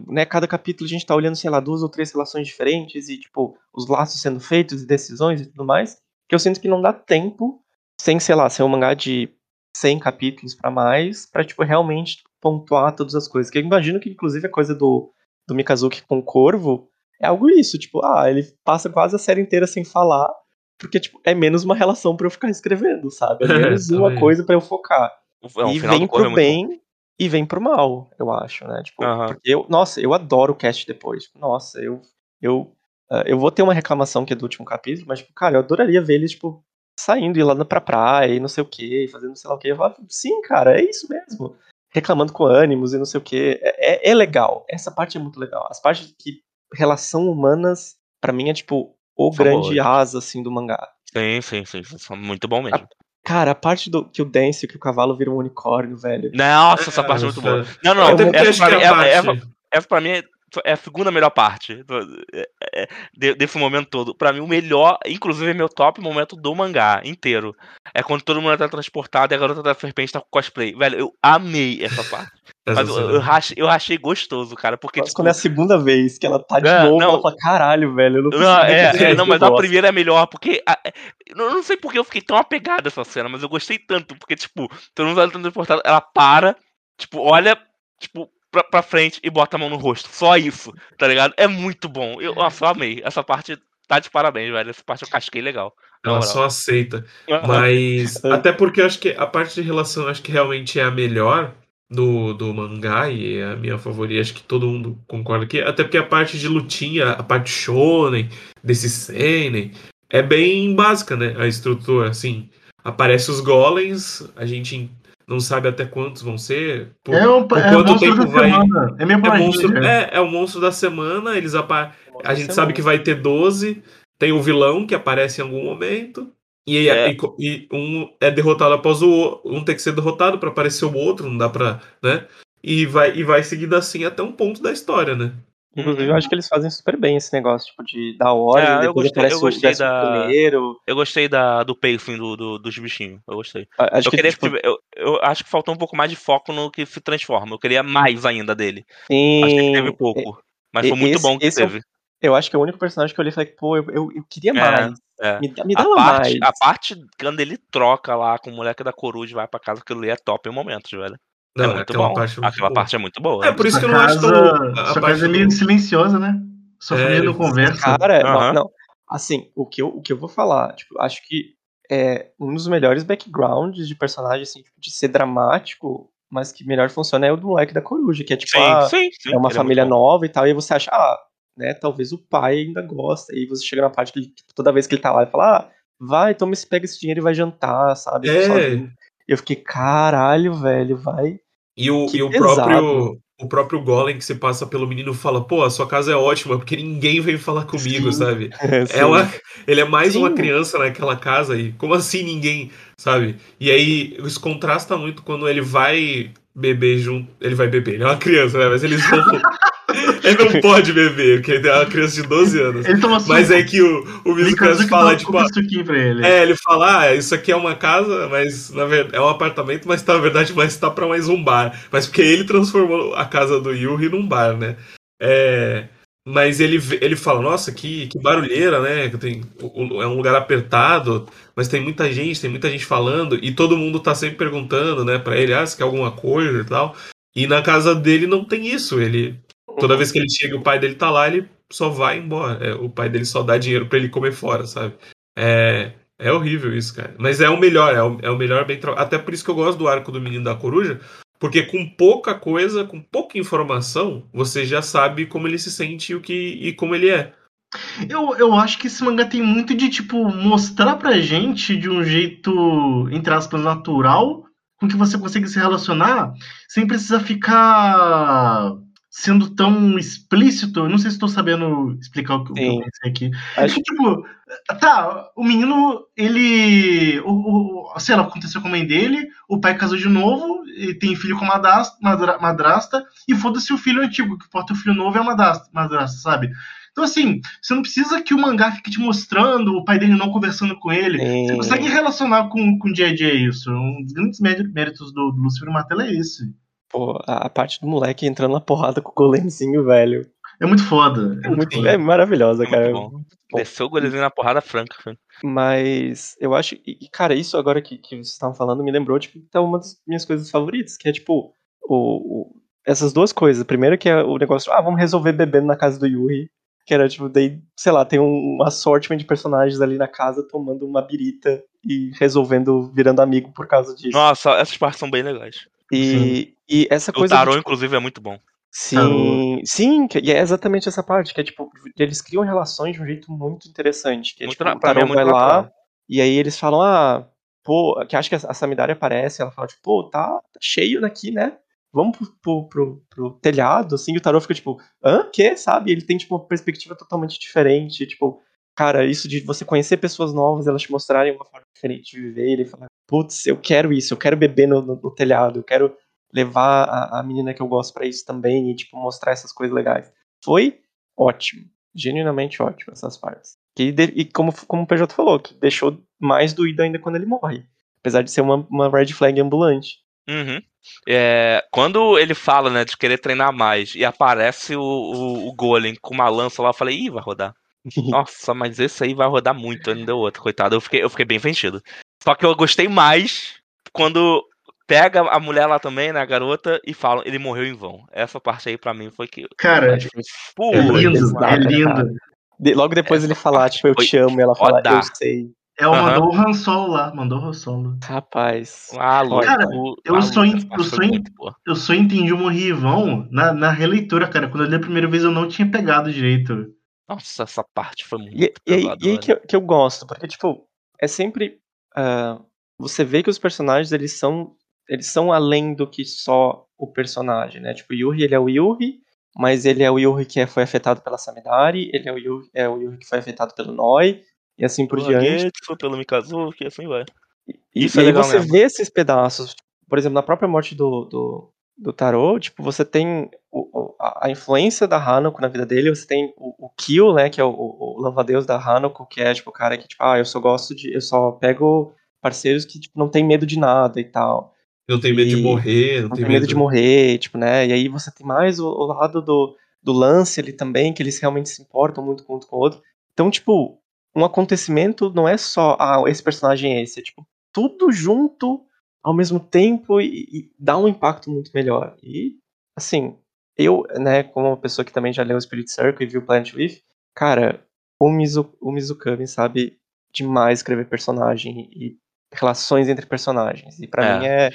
né, cada capítulo a gente tá olhando, sei lá, duas ou três relações diferentes e, tipo, os laços sendo feitos e decisões e tudo mais. Que eu sinto que não dá tempo, sem, sei lá, ser um mangá de 100 capítulos pra mais, pra, tipo, realmente pontuar todas as coisas. Que eu imagino que, inclusive, a coisa do, do Mikazuki com o Corvo é algo isso, tipo, ah, ele passa quase a série inteira sem falar, porque, tipo, é menos uma relação pra eu ficar escrevendo, sabe? É menos uma coisa pra eu focar Não, o e final vem é pro muito bom. bem e vem pro mal, eu acho, né? Tipo, Aham. porque eu, nossa, eu adoro o cast depois. Nossa, eu eu ah, eu vou ter uma reclamação que é do último capítulo, mas tipo, cara, eu adoraria ver eles tipo saindo e lá pra praia e não sei o que, fazendo sei lá o que. Eu falo, sim, cara, é isso mesmo. Reclamando com ânimos e não sei o que. É, é, é legal. Essa parte é muito legal. As partes que relação humanas, pra mim, é tipo o São grande boas. asa assim do mangá. Sim, sim, sim. sim, Muito bom mesmo. Cara, a parte do que o Dance, que o cavalo vira um unicórnio, velho. Nossa, essa parte é muito boa. Não, não, porque essa pra, mim, é- é- pra mim é, é a segunda melhor parte é- é- de- desse momento todo. Pra mim, o melhor, inclusive, é meu top momento do mangá inteiro. É quando todo mundo tá transportado e a garota da serpente tá com cosplay. Velho, eu amei essa parte. Mas eu, eu, rachei, eu achei gostoso, cara. Porque, Mas tipo, quando é a segunda vez que ela tá de É, novo, não. ela fala, caralho, velho, eu não Não, é, é, não, mas a negócio." primeira é melhor, porque. a- eu não sei porque eu fiquei tão apegado a essa cena, mas eu gostei tanto, porque, tipo, todo mundo tá transportado, ela para, tipo, olha, tipo, pra, pra frente e bota a mão no rosto. Só isso, tá ligado? É muito bom. Eu, nossa, eu amei. Essa parte tá de parabéns, velho. Essa parte eu casquei legal. Ela moral. só aceita. Mas. É. até porque eu acho que a parte de relação eu acho que realmente é a melhor do, do mangá e é a minha favorita. Acho que todo mundo concorda aqui. Até porque a parte de lutinha, a parte shonen, desse seinen, é bem básica, né? A estrutura, assim. Aparece os golems, a gente não sabe até quantos vão ser. Por, É um por é quanto monstro tempo da vai. semana. É meio É, monstro, cara. é, é o monstro da semana, eles apa a gente sabe que vai ter 12. Tem o vilão que aparece em algum momento. E, É. e e um é derrotado após o outro. Um tem que ser derrotado pra aparecer o outro, não dá pra. né? E vai, e vai seguindo assim até um ponto da história, né? Inclusive, eu acho que eles fazem super bem esse negócio, tipo, de dar ordem, É, eu depois gostei- aparece eu gostei o da- primeiro. Eu gostei da, do pacing do, do- dos bichinhos. Eu gostei. A- Acho eu, que, queria, tipo, eu, eu acho que faltou um pouco mais de foco no que se transforma. Eu queria mais ainda dele. sim, Acho que teve pouco. Mas foi muito esse- bom que esse é o- teve. eu acho que é o único personagem que eu olhei e falei, pô, eu, eu, eu queria É, mais. é. Me, dá- me A dava parte, mais. a parte quando ele troca lá com o moleque da coruja e vai pra casa, aquilo ali é top em momentos, velho. Não, é muito aquela bom. parte é muito aquela boa. parte é muito boa. É, por isso que eu não acho tão. a- a sua parte casa é meio silenciosa, né? Sua É, família não ele- conversa. Cara, não, Aham. não. Assim, o que, eu, o que eu vou falar, tipo, acho que é um dos melhores backgrounds de personagem, assim, tipo, de ser dramático, mas que melhor funciona é o do moleque da coruja, que é tipo, sim, ah, sim, sim. é uma família nova e tal, e aí você acha, ah, né, talvez o pai ainda gosta, e você chega na parte que ele, tipo, toda vez que ele tá lá, ele fala, ah, vai, toma esse, pega esse dinheiro e vai jantar, sabe? É. E eu fiquei, caralho, velho, vai. E o, Que e o pesado. próprio. O próprio Golem que se passa pelo menino fala, pô, a sua casa é ótima, porque ninguém vem falar comigo, Sim. sabe? É uma, ele é mais Sim. uma criança naquela casa e como assim ninguém, sabe? E aí isso contrasta muito quando ele vai beber junto. Ele vai beber, ele é uma criança, né? Mas eles vão. ele não pode beber, porque ele é uma criança de 12 anos. Ele toma suco. Mas é que o, o Mikazuki fala, dá tipo, um suquinho pra ele. é, ele fala, ah, isso aqui é uma casa, mas na verdade é um apartamento, mas tá, na verdade mas tá pra mais um bar. Mas porque ele transformou a casa do Yuri num bar, né? É, mas ele, ele fala, nossa, que, que barulheira, né? Tem, é um lugar apertado, mas tem muita gente, tem muita gente falando, e todo mundo tá sempre perguntando, né, pra ele, ah, você quer alguma coisa e tal. E na casa dele não tem isso, ele... Toda vez que ele chega e o pai dele tá lá, ele só vai embora. É, o pai dele só dá dinheiro pra ele comer fora, sabe? É, é horrível isso, cara. Mas é o melhor, é o, é o melhor bem. Até por isso que eu gosto do arco do Menino da Coruja, porque com pouca coisa, com pouca informação, você já sabe como ele se sente e, o que, e como ele é. Eu, eu acho que esse mangá tem muito de, tipo, mostrar pra gente de um jeito, entre aspas, natural, com que você consegue se relacionar, sem precisar ficar sendo tão explícito. Eu não sei se estou sabendo explicar o que, que eu Sim. pensei aqui. É Acho que, tipo, tá, o menino, ele. O, o, sei lá, aconteceu com a mãe dele, o pai casou de novo, e tem filho com madrasta, madra- madrasta e foda-se o filho antigo, que importa o filho novo é a madrasta, madrasta, sabe? Então, assim, você não precisa que o mangá fique te mostrando o pai dele não conversando com ele. Sim. Você consegue relacionar com, com o JJ isso. Um dos grandes mé- méritos do, do Lucifer Martelo é esse. Pô, a, a parte do moleque entrando na porrada com o golemzinho, velho. É muito foda. É, muito, é maravilhosa, É cara. muito bom. Desceu o golezinho na porrada franca. filho. Mas eu acho. E, cara, isso agora que, que vocês estavam falando me lembrou, tipo, tá uma das minhas coisas favoritas, que é tipo, o, o- essas duas coisas. Primeiro que é o negócio, ah, vamos resolver bebendo na casa do Yuri. Que era, tipo, daí, sei lá, tem um, um assortment de personagens ali na casa tomando uma birita e resolvendo, virando amigo por causa disso. Nossa, essas partes são bem legais. E, e essa O coisa. do, tarô, tipo, inclusive, é muito bom. Sim, sim, que- e é exatamente essa parte, que é tipo, eles criam relações de um jeito muito interessante. Que é, Muito tipo, o mim é vai lá, e aí eles falam, ah, pô, que acho que a Samidari aparece, ela fala, tipo, pô, tá, tá cheio daqui, né? Vamos pro, pro, pro, pro telhado, assim, e o Tarô fica tipo, hã? Que? Sabe? Ele tem, tipo, uma perspectiva totalmente diferente, tipo, cara, isso de você conhecer pessoas novas, elas te mostrarem uma forma diferente de viver, ele fala, putz, eu quero isso, eu quero beber no, no- no telhado, eu quero levar a, a menina que eu gosto pra isso também, e, tipo, mostrar essas coisas legais. Foi ótimo, genuinamente ótimo essas partes. Que e como, como o PJ falou, que deixou mais doído ainda quando ele morre. Apesar de ser uma, uma red flag ambulante. Uhum. É, quando ele fala, né, de querer treinar mais e aparece o, o, o Golem com uma lança lá, eu falei, ih, vai rodar. Nossa, mas esse aí vai rodar muito, não deu outro, coitado. Eu fiquei, eu fiquei bem vencido. Só que eu gostei mais quando pega a mulher lá também, né, a garota, e falam, ele morreu em vão. Essa parte aí pra mim foi que. Cara, Pô, é lindo, é lindo. De- logo depois ele falar, tipo, eu te amo, e ela fala, foda. eu sei. É o Aham. mandou o Han Solo lá, mandou o Han Solo. Rapaz. Ah, louco. Cara, eu in- essa parte eu in- boa. Eu só entendi o Morri Vão na, na releitura, cara. Quando eu li a primeira vez eu não tinha pegado direito. Nossa, essa parte foi muito E, e e aí que, eu, que eu gosto, porque, tipo, é sempre. Ah, você vê que os personagens, eles são. Eles são além do que só o personagem, né? Tipo, o Yuri, ele é o Yuri, mas ele é o Yuri que é- foi afetado pela Samidari, ele é o Yuri, é o Yuri que foi afetado pelo Noi, e assim por Pelo diante. Getsu, pelo Mikazuki, e assim vai. E, Isso e é aí legal você mesmo. vê esses pedaços. Por exemplo, na própria morte do, do, do Tarot, tipo, você tem o- a, influência da Hanako na vida dele, você tem o, o Kill, né, que é o, o, da Hanako, que é, tipo, o cara que, tipo, ah, eu só gosto de, eu só pego parceiros que, tipo, não tem medo de nada e tal. Não tem medo de E- morrer, não, Não tem medo de morrer, tipo, né, e aí você tem mais o, o lado do, do lance ali também, que eles realmente se importam muito com um com o outro. Então, tipo, um acontecimento não é só, ah, esse personagem é esse, é tipo, tudo junto ao mesmo tempo e, e dá um impacto muito melhor. E, assim, eu, né, como uma pessoa que também já leu Spirit Circle e viu Planet With, cara, o, Mizu, o Mizukami sabe demais escrever personagem e relações entre personagens. E pra É. mim é.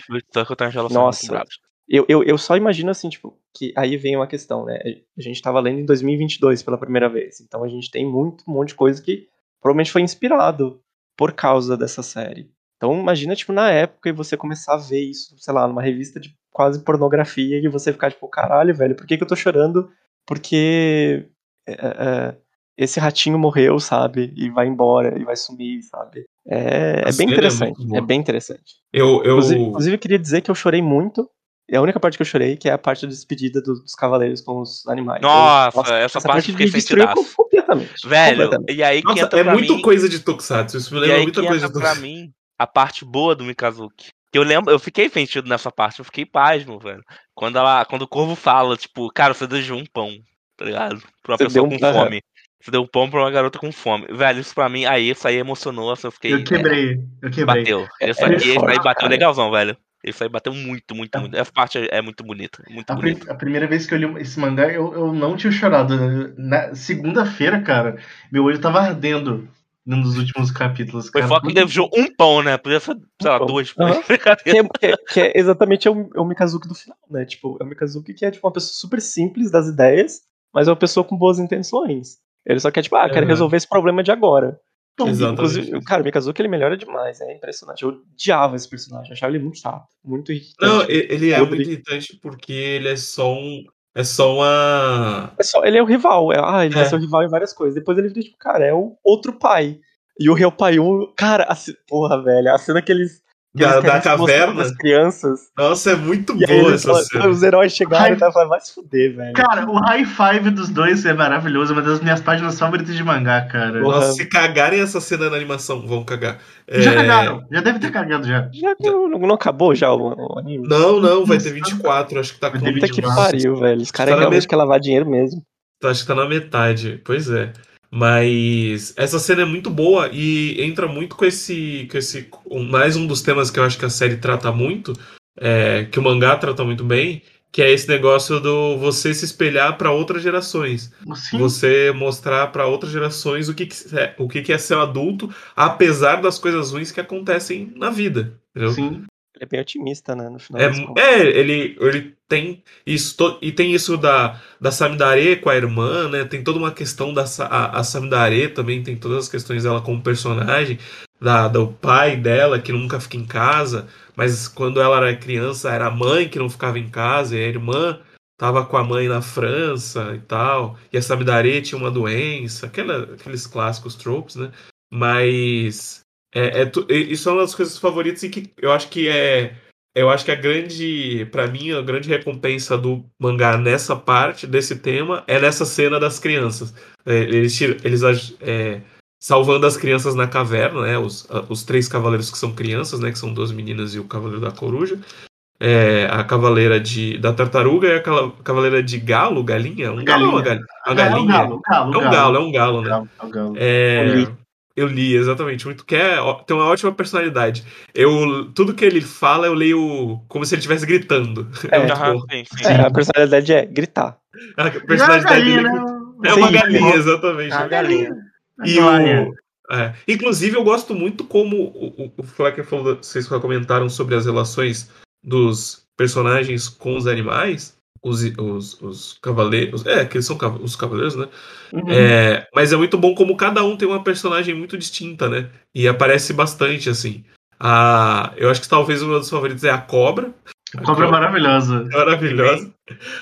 Relações Nossa. Eu, eu, eu só imagino assim, tipo, que aí vem uma questão, né? A gente tava lendo em 2022 pela primeira vez. Então a gente tem muito, um monte de coisa que provavelmente foi inspirado por causa dessa série. Então imagina, tipo, na época e você começar a ver isso, sei lá, numa revista de quase pornografia e você ficar tipo, caralho, velho, por que, que eu tô chorando? Porque é, é, esse ratinho morreu, sabe? E vai embora, e vai sumir, sabe? É, é bem é interessante. É bem interessante. Eu, eu, Inclusive, inclusive, eu queria dizer que eu chorei muito. E a única parte que eu chorei, que é a parte da despedida do- dos cavaleiros com os animais. Nossa, essa parte eu fiquei me destruiu completamente. Velho, completamente. e aí que Nossa, é muito mim, coisa de Tokusatsu. Isso me lembra muita coisa de Tokusatsu. a parte boa do Mikazuki. Que eu lembro, eu fiquei sentido nessa parte, eu fiquei pasmo, velho. Quando ela, quando o corvo fala, tipo, cara, você deu um pão, tá ligado? Pra uma Você pessoa deu um- com fome. Você deu um pão pra uma garota com fome. Velho, isso pra mim, aí, isso aí emocionou, assim, eu fiquei. Eu quebrei, eu quebrei. Bateu. Isso É aqui, isso aí bateu cara. legalzão, velho. Isso aí bateu muito, muito, muito. Essa parte é, muito bonita. Muito A, bonita. a primeira vez que eu li esse mangá, eu, eu não tinha chorado. Na segunda-feira, cara, meu olho tava ardendo num dos últimos capítulos. Foi cara. foda que deixou um pão, né? Podia ser, sei lá, pão. dois. Aham. Brincadeira. Que é, que é- que é exatamente é o, é o Mikazuki do final, né? Tipo, é o Mikazuki que é tipo uma pessoa super simples das ideias, mas é uma pessoa com boas intenções. Ele só quer, tipo, ah, quero É. resolver esse problema de agora. Exatamente. Inclusive, cara, o Mikazuki ele melhora demais, é impressionante. Eu odiava esse personagem, eu achava ele muito chato, muito irritante. Não, e- ele é muito irritante porque ele é só um. É só uma. É só, ele é o rival, é, ah, ele vai É. ser o rival em várias coisas. Depois ele vira, tipo, cara, é o outro pai. E o Real Pai 1, cara, a porra, velho, a cena Que eles Da, da caverna. pras crianças. Nossa, é muito E boa essa falam- cena. os heróis chegaram Ai. e tá falando, vai se fuder, velho. Cara, o high five dos dois é maravilhoso, uma das minhas páginas favoritas de mangá, cara. Nossa, se cagarem essa cena na animação, vão cagar. Já É, cagaram, já deve ter cagado já. Já não, não acabou já o, o anime? Não, não, vai ter 24, acho que tá com Vai ter Puta que 24. pariu, velho. Os caras Tá realmente met- querem lavar dinheiro mesmo. Acho que tá na metade, pois é. Mas essa cena é muito boa e entra muito com esse, com esse. um- Mais um dos temas que eu acho que a série trata muito, é, que o mangá trata muito bem, que é esse negócio do você se espelhar para outras gerações. Sim, Você mostrar para outras gerações o que, que é, o que, que é ser adulto, apesar das coisas ruins que acontecem na vida. Entendeu? sim. Ele é bem otimista, né? No final É, é, ele, ele tem isso, to- e tem isso da, da Samidare com a irmã, né? Tem toda uma questão da a, a Samidare também tem todas as questões dela como personagem, da, do pai dela que nunca fica em casa, mas quando ela era criança era a mãe que não ficava em casa, e a irmã tava com a mãe na França e tal, e a Samidare tinha uma doença, aquela, aqueles clássicos tropes, né? Mas é, é tu- isso é uma das coisas favoritas e que eu acho que é eu acho que a grande, pra mim, a grande recompensa do mangá nessa parte, desse tema, é nessa cena das crianças. É, eles, tiram- eles é, salvando as crianças na caverna, né? Os, os três cavaleiros que são crianças, né? Que são duas meninas e o cavaleiro da coruja. É, a cavaleira de, da tartaruga e a cavaleira de galo, galinha? Um galo ou uma galinha? Uma É um galinha. galo, galo, É um galo, é um galo, né? Galo, é um galo. É, Eu li. exatamente. Muito que é, tem uma ótima personalidade. Eu, tudo que ele fala, eu leio como se ele estivesse gritando. É, É, bom. sim, sim. É, a personalidade é gritar. A É uma personalidade galinha, dele né? é uma Sim. galinha, exatamente. É uma galinha. E o, é, inclusive, eu gosto muito como o, o, o Flecker falou, vocês comentaram sobre as relações dos personagens com os animais, os, os, os cavaleiros. É, que eles são os cavaleiros, né? Uhum. É, mas é muito bom como cada um tem uma personagem muito distinta, né? E aparece bastante, assim. A, eu acho que talvez meu dos favoritos é a cobra. A Cobra maravilhosa. maravilhosa.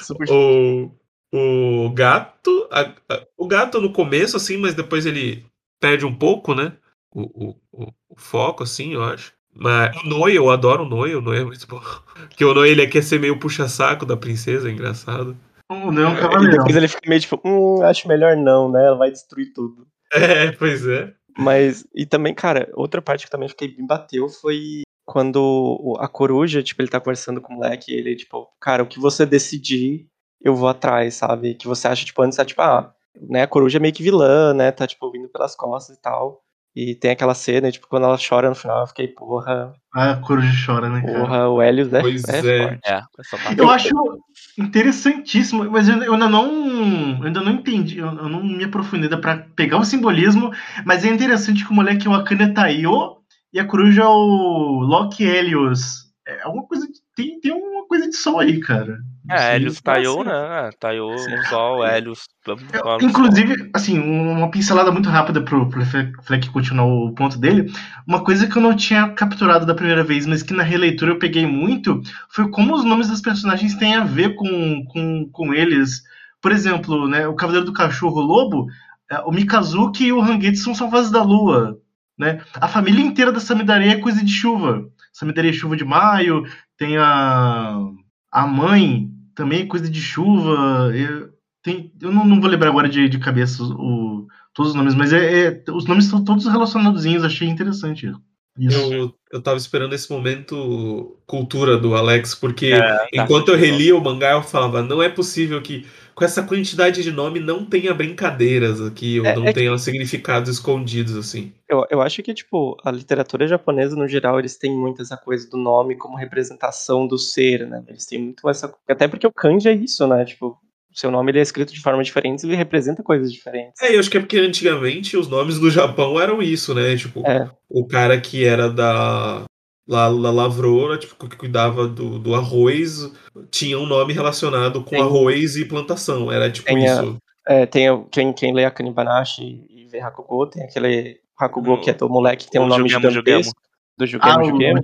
Super O, o gato. a- a- o gato no começo, assim, mas depois ele perde um pouco, né? O, o, o foco, assim, eu acho. Mas o Noi, eu adoro o Noi, o Noi é muito bom. Porque o Noi ele quer ser meio puxa-saco da princesa, é engraçado. O Neon E Cavaleirão. depois ele fica meio tipo, hum, acho melhor não, né? Ela vai destruir tudo. É, pois é. Mas, e também, cara, outra parte que também fiquei me bateu foi quando a coruja, tipo, ele tá conversando com o moleque e ele, tipo, cara, o que você decidir, eu vou atrás, sabe? Que você acha, tipo, antes tá, tipo, ah, né, a coruja é meio que vilã, né? Tá, tipo, vindo pelas costas e tal. E tem aquela cena, tipo, quando ela chora no final, eu fiquei, porra, A coruja chora, né, cara? porra, o Helios é, Pois é, é. É. Eu acho interessantíssimo, mas eu eu ainda não, eu ainda não entendi, eu eu não me aprofundei pra pegar o simbolismo, mas é interessante que o moleque é o Akane Taiyo e a coruja é o Loki Helios. É alguma coisa, de- tem, tem uma coisa de sol aí, cara. É. Helios Taiyo, Assim, né? Taiyo sol, Helios. Inclusive, assim, uma pincelada muito rápida pro, pro Fle- Fleck continuar o ponto dele. Uma coisa que eu não tinha capturado da primeira vez, mas que na releitura eu peguei muito, foi como os nomes dos personagens têm a ver com, com, com eles. Por exemplo, né, o Cavaleiro do Cachorro o Lobo, é, o Mikazuki e o Hangetsu são vozes da lua. Né? A família inteira da Samidare é coisa de chuva. Samidare é chuva de maio, tem a, a mãe também é coisa de chuva. Eu, tem, eu não, não vou lembrar agora de, de cabeça o, todos os nomes, mas é, é- os nomes estão todos relacionadozinhos, achei interessante. Isso. Eu, eu tava esperando esse momento cultura do Alex, porque É, tá. enquanto eu relia o mangá, eu falava, não é possível que com essa quantidade de nome não tenha brincadeiras aqui, ou É- não é que- tenha significados escondidos, assim. Eu, eu acho que, tipo, a literatura japonesa, no geral, eles têm muito essa coisa do nome como representação do ser, né? Eles têm muito essa. Até porque o kanji é isso, né? Tipo, seu nome ele é escrito de forma diferente e ele representa coisas diferentes. É, eu acho que é porque antigamente os nomes do Japão eram isso, né? Tipo, É. o cara que era da, lá, da lavoura, tipo, que cuidava do, do arroz, tinha um nome relacionado com Tem- arroz e plantação. Era tipo Tem a- isso. É, tem quem, quem lê a Kanibanashi e vê Hakugo, tem aquele Hakugo O- que é do moleque que tem um o nome Jugemo, gigantesco. Do Jugemo Ah, o, Jugemo.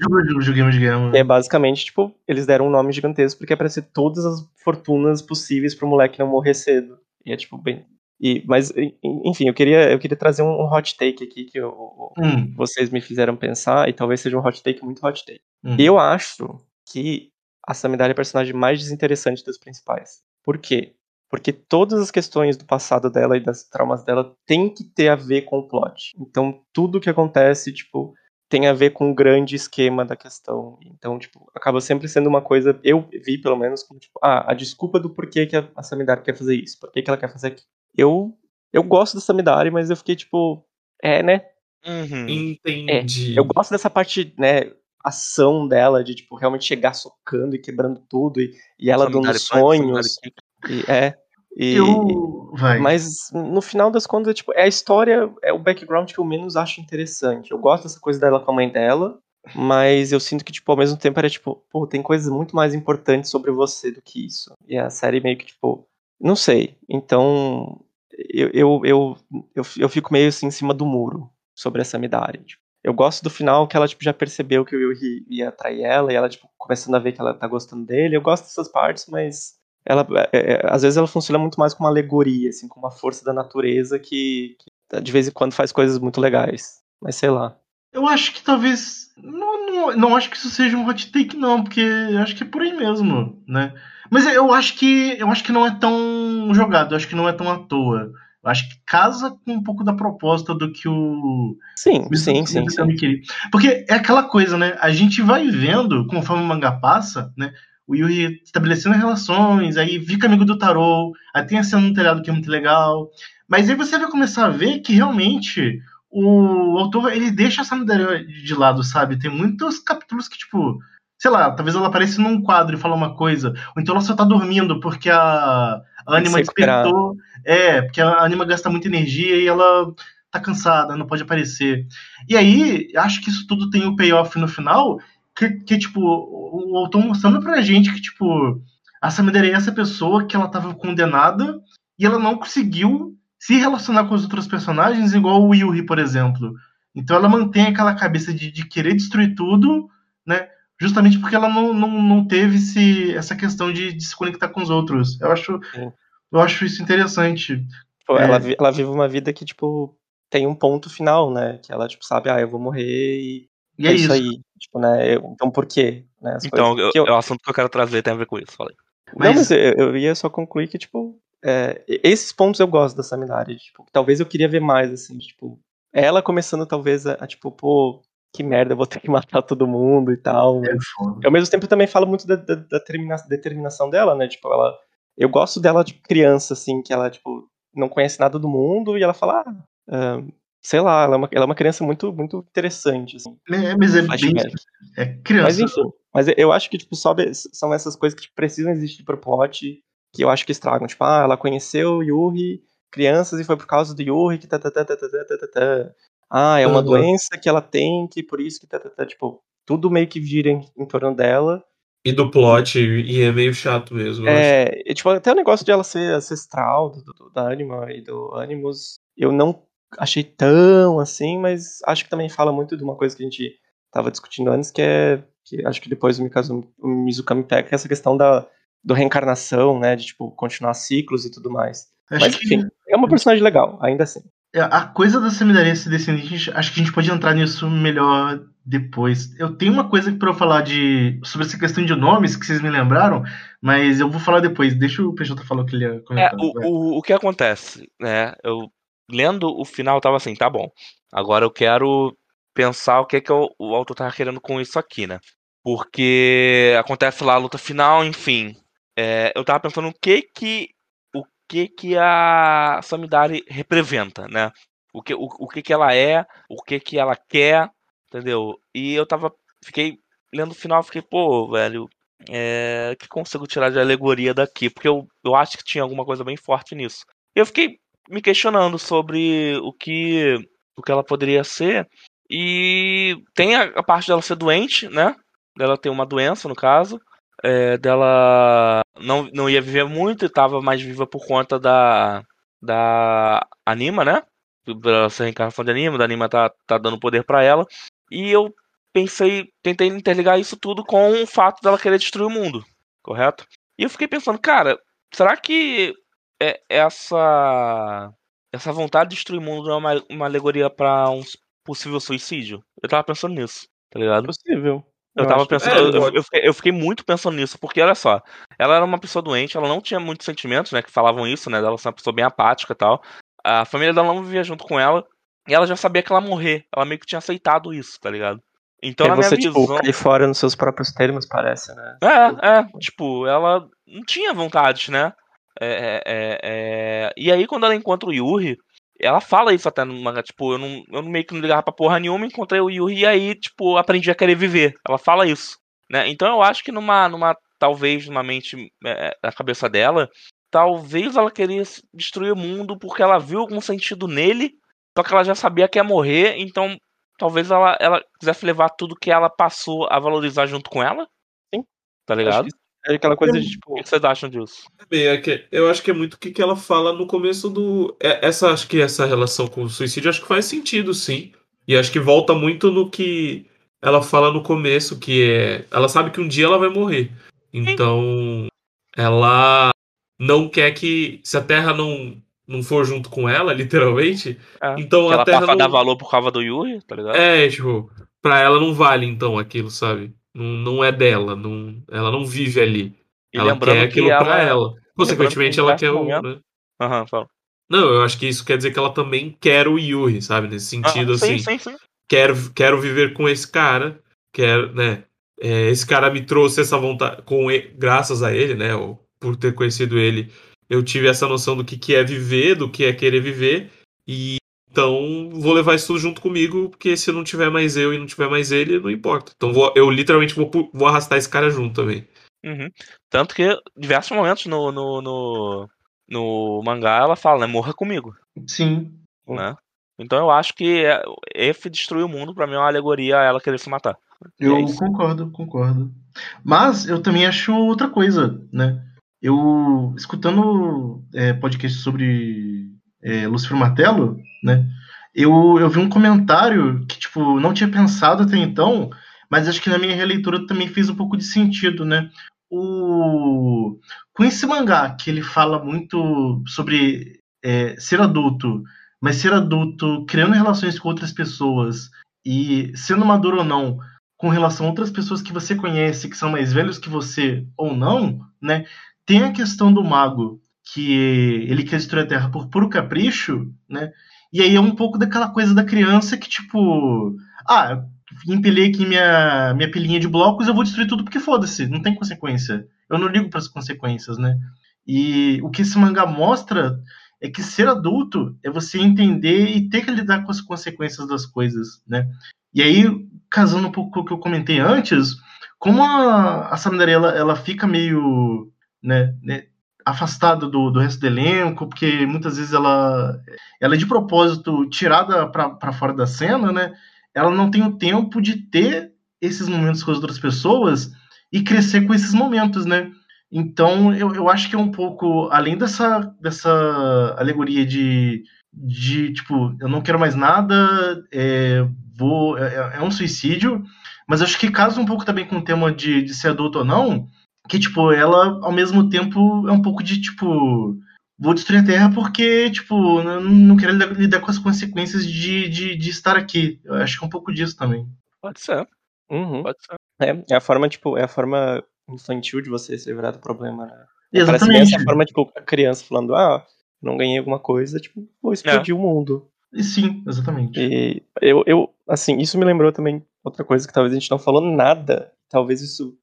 o, é basicamente, tipo, eles deram um nome gigantesco porque é pra ser todas as fortunas possíveis pro moleque não morrer cedo. E é tipo bem. E, mas, en- enfim, eu queria, eu queria trazer um, hot take aqui que eu- Hum, vocês me fizeram pensar, e talvez seja um hot take muito hot take. hum. Eu acho que a Samidari é a personagem mais desinteressante dos principais. Por quê? Porque todas as questões do passado dela e das traumas dela tem que ter a ver com o plot. Então, tudo que acontece, tipo, tem a ver com o grande esquema da questão. Então, tipo, acaba sempre sendo uma coisa, eu vi pelo menos, como, tipo, ah, a desculpa do porquê que a a quer fazer isso, por que que ela quer fazer aquilo. Eu, eu gosto da Samidari, mas eu fiquei, tipo, é, né? Uhum. Entendi. Eu gosto dessa parte, né, ação dela, de, tipo, realmente chegar socando e quebrando tudo, e, e ela dando Samidari sonhos. E, é. E, Eu. Mas no final das contas, tipo, é a história, é o background que eu menos acho interessante. Eu gosto dessa coisa dela com a mãe dela, mas eu sinto que, tipo, ao mesmo tempo era tipo, pô, tem coisas muito mais importantes sobre você do que isso. E a série meio que, tipo, não sei. Então, eu, eu, eu, eu, eu fico meio assim em cima do muro sobre essa Midari. Tipo, eu gosto do final que ela, tipo, já percebeu que o Yuri ia atrair ela e ela, tipo, começando a ver que ela tá gostando dele. Eu gosto dessas partes, mas ela, é, é, às vezes ela funciona muito mais como uma alegoria, assim, como uma força da natureza que, que de vez em quando faz coisas muito legais. Mas sei lá. Eu acho que talvez. Não, não, não acho que isso seja um hot take, não, porque eu acho que é por aí mesmo, né? Mas eu acho que eu acho que não é tão jogado, eu acho que não é tão à toa. Eu acho que casa com um pouco da proposta do que o. Sim, Mizu- sim, sim, sim. Queria. Porque é aquela coisa, né? A gente vai vendo, conforme o mangá passa, né? O Yuri estabelecendo relações, aí fica amigo do Tarô, aí tem a cena no telhado que é muito legal. Mas aí você vai começar a ver que realmente o autor ele deixa essa Midori de lado, sabe? Tem muitos capítulos que, tipo, sei lá, talvez ela apareça num quadro e fala uma coisa, ou então ela só tá dormindo porque a, a Anima despertou. É, porque a Anima gasta muita energia e ela tá cansada, não pode aparecer. E aí, acho que isso tudo tem o payoff no final, que, que tipo, o, autor mostrando pra gente que, tipo, a Samidare é essa pessoa que ela tava condenada e ela não conseguiu se relacionar com os outros personagens igual o Yuri, por exemplo. Então ela mantém aquela cabeça de, de querer destruir tudo, né? Justamente porque ela não, não, não teve esse, essa questão de, de se conectar com os outros. Eu acho, Sim. eu acho isso interessante. Tipo, É. ela, ela vive uma vida que, tipo, tem um ponto final, né? Que ela, tipo, sabe, ah, eu vou morrer e, E é isso. aí. Tipo, né? eu- então por quê? Né, Então, eu- que eu- é o assunto que eu quero trazer, tem a ver com isso. Falei. Não, Mas- mas eu, eu ia só concluir que, tipo, é, esses pontos eu gosto da Saminari. Tipo, talvez eu queria ver mais, assim, tipo, ela começando talvez a, a, tipo, pô, que merda, eu vou ter que matar todo mundo e tal. É. Ao mesmo tempo, eu também falo muito da, da- da termina- determinação dela, né? Tipo, ela. Eu gosto dela, tipo, criança, assim, que ela, tipo, não conhece nada do mundo e ela fala, ah, ah, sei lá, ela é, uma, ela é uma criança muito, muito interessante, assim. É, mas é bem. Flashback. É criança. Mas enfim, mas eu acho que, tipo, sobe, são essas coisas que tipo, precisam existir pro plot que eu acho que estragam. Tipo, ah, ela conheceu Yuri, crianças, e foi por causa do Yuri que tá, tá, tá, tá, tá, tá, tá, tá. Ah, é uma Uhum. doença que ela tem, que por isso que tá, tá, tá. Tipo, tudo meio que gira em, em torno dela. E do plot, e é meio chato mesmo. É, e, tipo, até o negócio de ela ser ancestral do, do- da Anima e do Animus, eu não achei tão assim, mas acho que também fala muito de uma coisa que a gente tava discutindo antes, que é que acho que depois o Mikazumi, o pega, que é essa questão da do reencarnação, né, de tipo continuar ciclos e tudo mais. Acho mas que enfim, é uma personagem legal, ainda assim. é, a coisa da Semidaria ser descendente, acho que a gente pode entrar nisso melhor depois. Eu tenho uma coisa pra eu falar de sobre essa questão de nomes que vocês me lembraram, mas eu vou falar depois. Deixa o PJ falar o que ele ia É, comentar. o, vai. o, o que acontece, né? Eu lendo o final tava assim, tá bom. Agora eu quero pensar o que é que o, o autor tava querendo com isso aqui, né? Porque acontece lá a luta final, enfim. É, eu tava pensando o que que o que que a Samidari representa, né? O que, o, o que que ela é, o que que ela quer, entendeu? E eu tava fiquei lendo o final, fiquei, pô, velho, é, que consigo tirar de alegoria daqui? Porque eu, eu acho que tinha alguma coisa bem forte nisso. Eu fiquei me questionando sobre o que o que ela poderia ser. E tem a, a parte dela ser doente, né? Dela ter uma doença, no caso. É, dela não, não ia viver muito e tava mais viva por conta da, da Anima, né? Pela ser reencarnação de Anima, da Anima tá, tá dando poder pra ela. E eu pensei, tentei interligar isso tudo com o fato dela querer destruir o mundo, correto? E eu fiquei pensando, cara, será que é essa essa vontade de destruir o mundo não é uma, uma alegoria pra um possível suicídio? Eu tava pensando nisso, tá ligado? Possível. Eu, Eu tava pensando, é, eu, eu- fiquei, eu fiquei muito pensando nisso, porque olha só, ela era uma pessoa doente, ela não tinha muitos sentimentos, né, que falavam isso, né, dela ser uma pessoa bem apática e tal. A família dela não vivia junto com ela, e ela já sabia que ela ia morrer, ela meio que tinha aceitado isso, tá ligado? Então, é na minha você, visão... tipo, cair fora nos seus próprios termos, parece, né? É, é, tipo, ela não tinha vontade, né? É, é, é, E aí, quando ela encontra o Yuri, ela fala isso até no mangá, tipo, eu, não, eu meio que não ligava pra porra nenhuma, encontrei o Yuri e aí, tipo, aprendi a querer viver. Ela fala isso, né? Então eu acho que numa, numa talvez, numa mente, é, na cabeça dela, talvez ela queria destruir o mundo porque ela viu algum sentido nele, só que ela já sabia que ia morrer, então talvez ela, ela quisesse levar tudo que ela passou a valorizar junto com ela. Sim. Tá ligado? É aquela coisa de, tipo, O que vocês acham disso? Bem, é que- eu acho que é muito o que, que ela fala no começo do. é- Essa, acho que essa relação com o suicídio acho que faz sentido, sim. E acho que volta muito no que ela fala no começo, que é. Ela sabe que um dia ela vai morrer. Então, ela não quer que. Se a Terra não, não for junto com ela, literalmente, É. então a ela Terra passa a dar não, valor por causa do Yuri, tá ligado? É, tipo, pra ela não vale então aquilo, sabe? Não, não é dela, não, ela não vive ali. e ela quer aquilo que pra ela. ela. Consequentemente, que ela quer o. né? Aham, fala. Não, eu acho que isso quer dizer que ela também quer o Yuri, sabe? Nesse sentido, Ah, assim. Sim, sim, sim. Quero, quero viver com esse cara, quero, né? é, esse cara me trouxe essa vontade, com e- graças a ele, né? Ou por ter conhecido ele, eu tive essa noção do que, que é viver, do que é querer viver, e então vou levar isso tudo junto comigo, porque se não tiver mais eu e não tiver mais ele, não importa. Então vou- eu literalmente vou, vou arrastar esse cara junto também. Uhum. Tanto que diversos momentos no, no, no, no mangá ela fala, né? Morra comigo. Sim. né? Então eu acho que é- F destruir o mundo pra mim é uma alegoria a ela querer se matar. Eu É concordo, concordo. Mas eu também acho outra coisa, né? Eu, escutando é, podcast sobre é, Martelo, né? Eu, eu vi um comentário que, tipo, não tinha pensado até então, mas acho que na minha releitura também fez um pouco de sentido, né? O... Com esse mangá, que ele fala muito sobre é, ser adulto, mas ser adulto criando relações com outras pessoas e sendo maduro ou não, com relação a outras pessoas que você conhece, que são mais velhos que você ou não, né? Tem a questão do mago, que ele quer destruir a Terra por puro capricho, né? E aí é um pouco daquela coisa da criança que, tipo, ah, empilhei aqui minha, minha pilinha de blocos, eu vou destruir tudo porque foda-se, não tem consequência. Eu não ligo para as consequências, né? E o que esse mangá mostra é que ser adulto é você entender e ter que lidar com as consequências das coisas, né? E aí, casando um pouco com o que eu comentei antes, como a, a Samidare, ela, ela fica meio né, né, afastada do, do resto do elenco, porque muitas vezes ela, ela é de propósito tirada para fora da cena, né? Ela não tem o tempo de ter esses momentos com as outras pessoas e crescer com esses momentos, né? Então, eu, eu acho que é um pouco, além dessa, dessa alegoria de, de, tipo, eu não quero mais nada, é, vou, é, é um suicídio, mas acho que casa um pouco também com o tema de, de ser adulto ou não, que, tipo, ela, ao mesmo tempo, é um pouco de, tipo, vou destruir a Terra porque, tipo, não, não quero lidar, lidar com as consequências de, de, de estar aqui. Eu acho que é um pouco disso também. Pode ser, Uhum. pode ser. É, é a forma, tipo, é a forma infantil de você se livrar do problema, né? Parece bem Exatamente. essa forma, tipo, a criança falando, ah, não ganhei alguma coisa, tipo, vou explodir o mundo. E sim, exatamente. E eu, eu, assim, isso me lembrou também outra coisa que talvez a gente não falou nada. Talvez isso.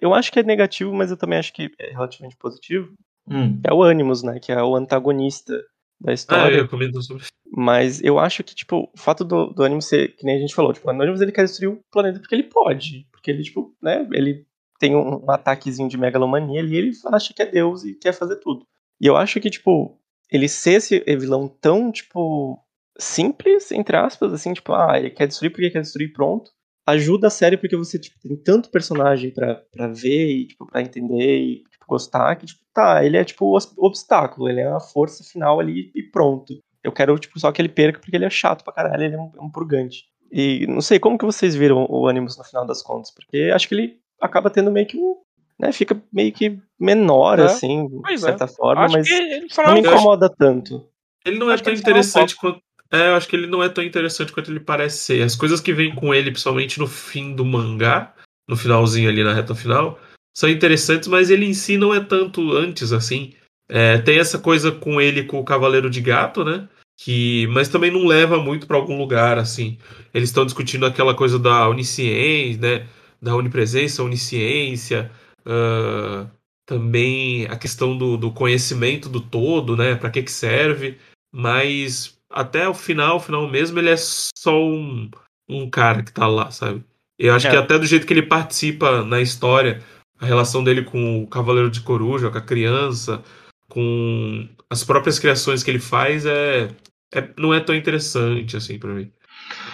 Eu, acho que é negativo, mas eu também acho que é relativamente positivo. Hum. É o Animus, né? Que é o antagonista da Ah, história. eu comento sobre Mas eu acho que, tipo, o fato do, do Animus ser, que nem a gente falou, tipo, o Animus ele quer destruir o planeta porque ele pode. Porque ele, tipo, né, ele tem um, um ataquezinho de megalomania ali e ele acha que é Deus e quer fazer tudo. E eu acho que, tipo, ele ser esse vilão tão, tipo, simples, entre aspas, assim, tipo, ah, ele quer destruir porque quer destruir pronto, ajuda a série porque você, tipo, tem tanto personagem pra, pra ver e, tipo, pra entender e, tipo, gostar que, tipo, tá, ele é, tipo, o obstáculo, ele é a força final ali e pronto. Eu quero, tipo, só que ele perca porque ele é chato pra caralho, ele é um, é um purgante. E não sei, como que vocês viram o Animus no final das contas? Porque acho que ele acaba tendo meio que um, né, fica meio que menor, É, assim, de pois é. certa forma, Acho mas que ele só não me é incomoda tanto. Ele não é Acho tão interessante quanto. É, eu acho que ele não é tão interessante quanto ele parece ser. As coisas que vêm com ele, principalmente no fim do mangá, no finalzinho ali na reta final, são interessantes, mas ele em si não é tanto antes assim. É, tem essa coisa com ele com o Cavaleiro de Gato, né? Que, mas também não leva muito para algum lugar assim. Eles estão discutindo aquela coisa da onisciência, né? Da onipresença, onisciência, ah, também a questão do, do conhecimento do todo, né? Para que que serve? Mas até o final, o final mesmo, ele é só um, um cara que tá lá, sabe? Eu acho É. que até do jeito que ele participa na história, a relação dele com o Cavaleiro de Coruja, com a criança, com as próprias criações que ele faz, é, é não é tão interessante assim pra mim.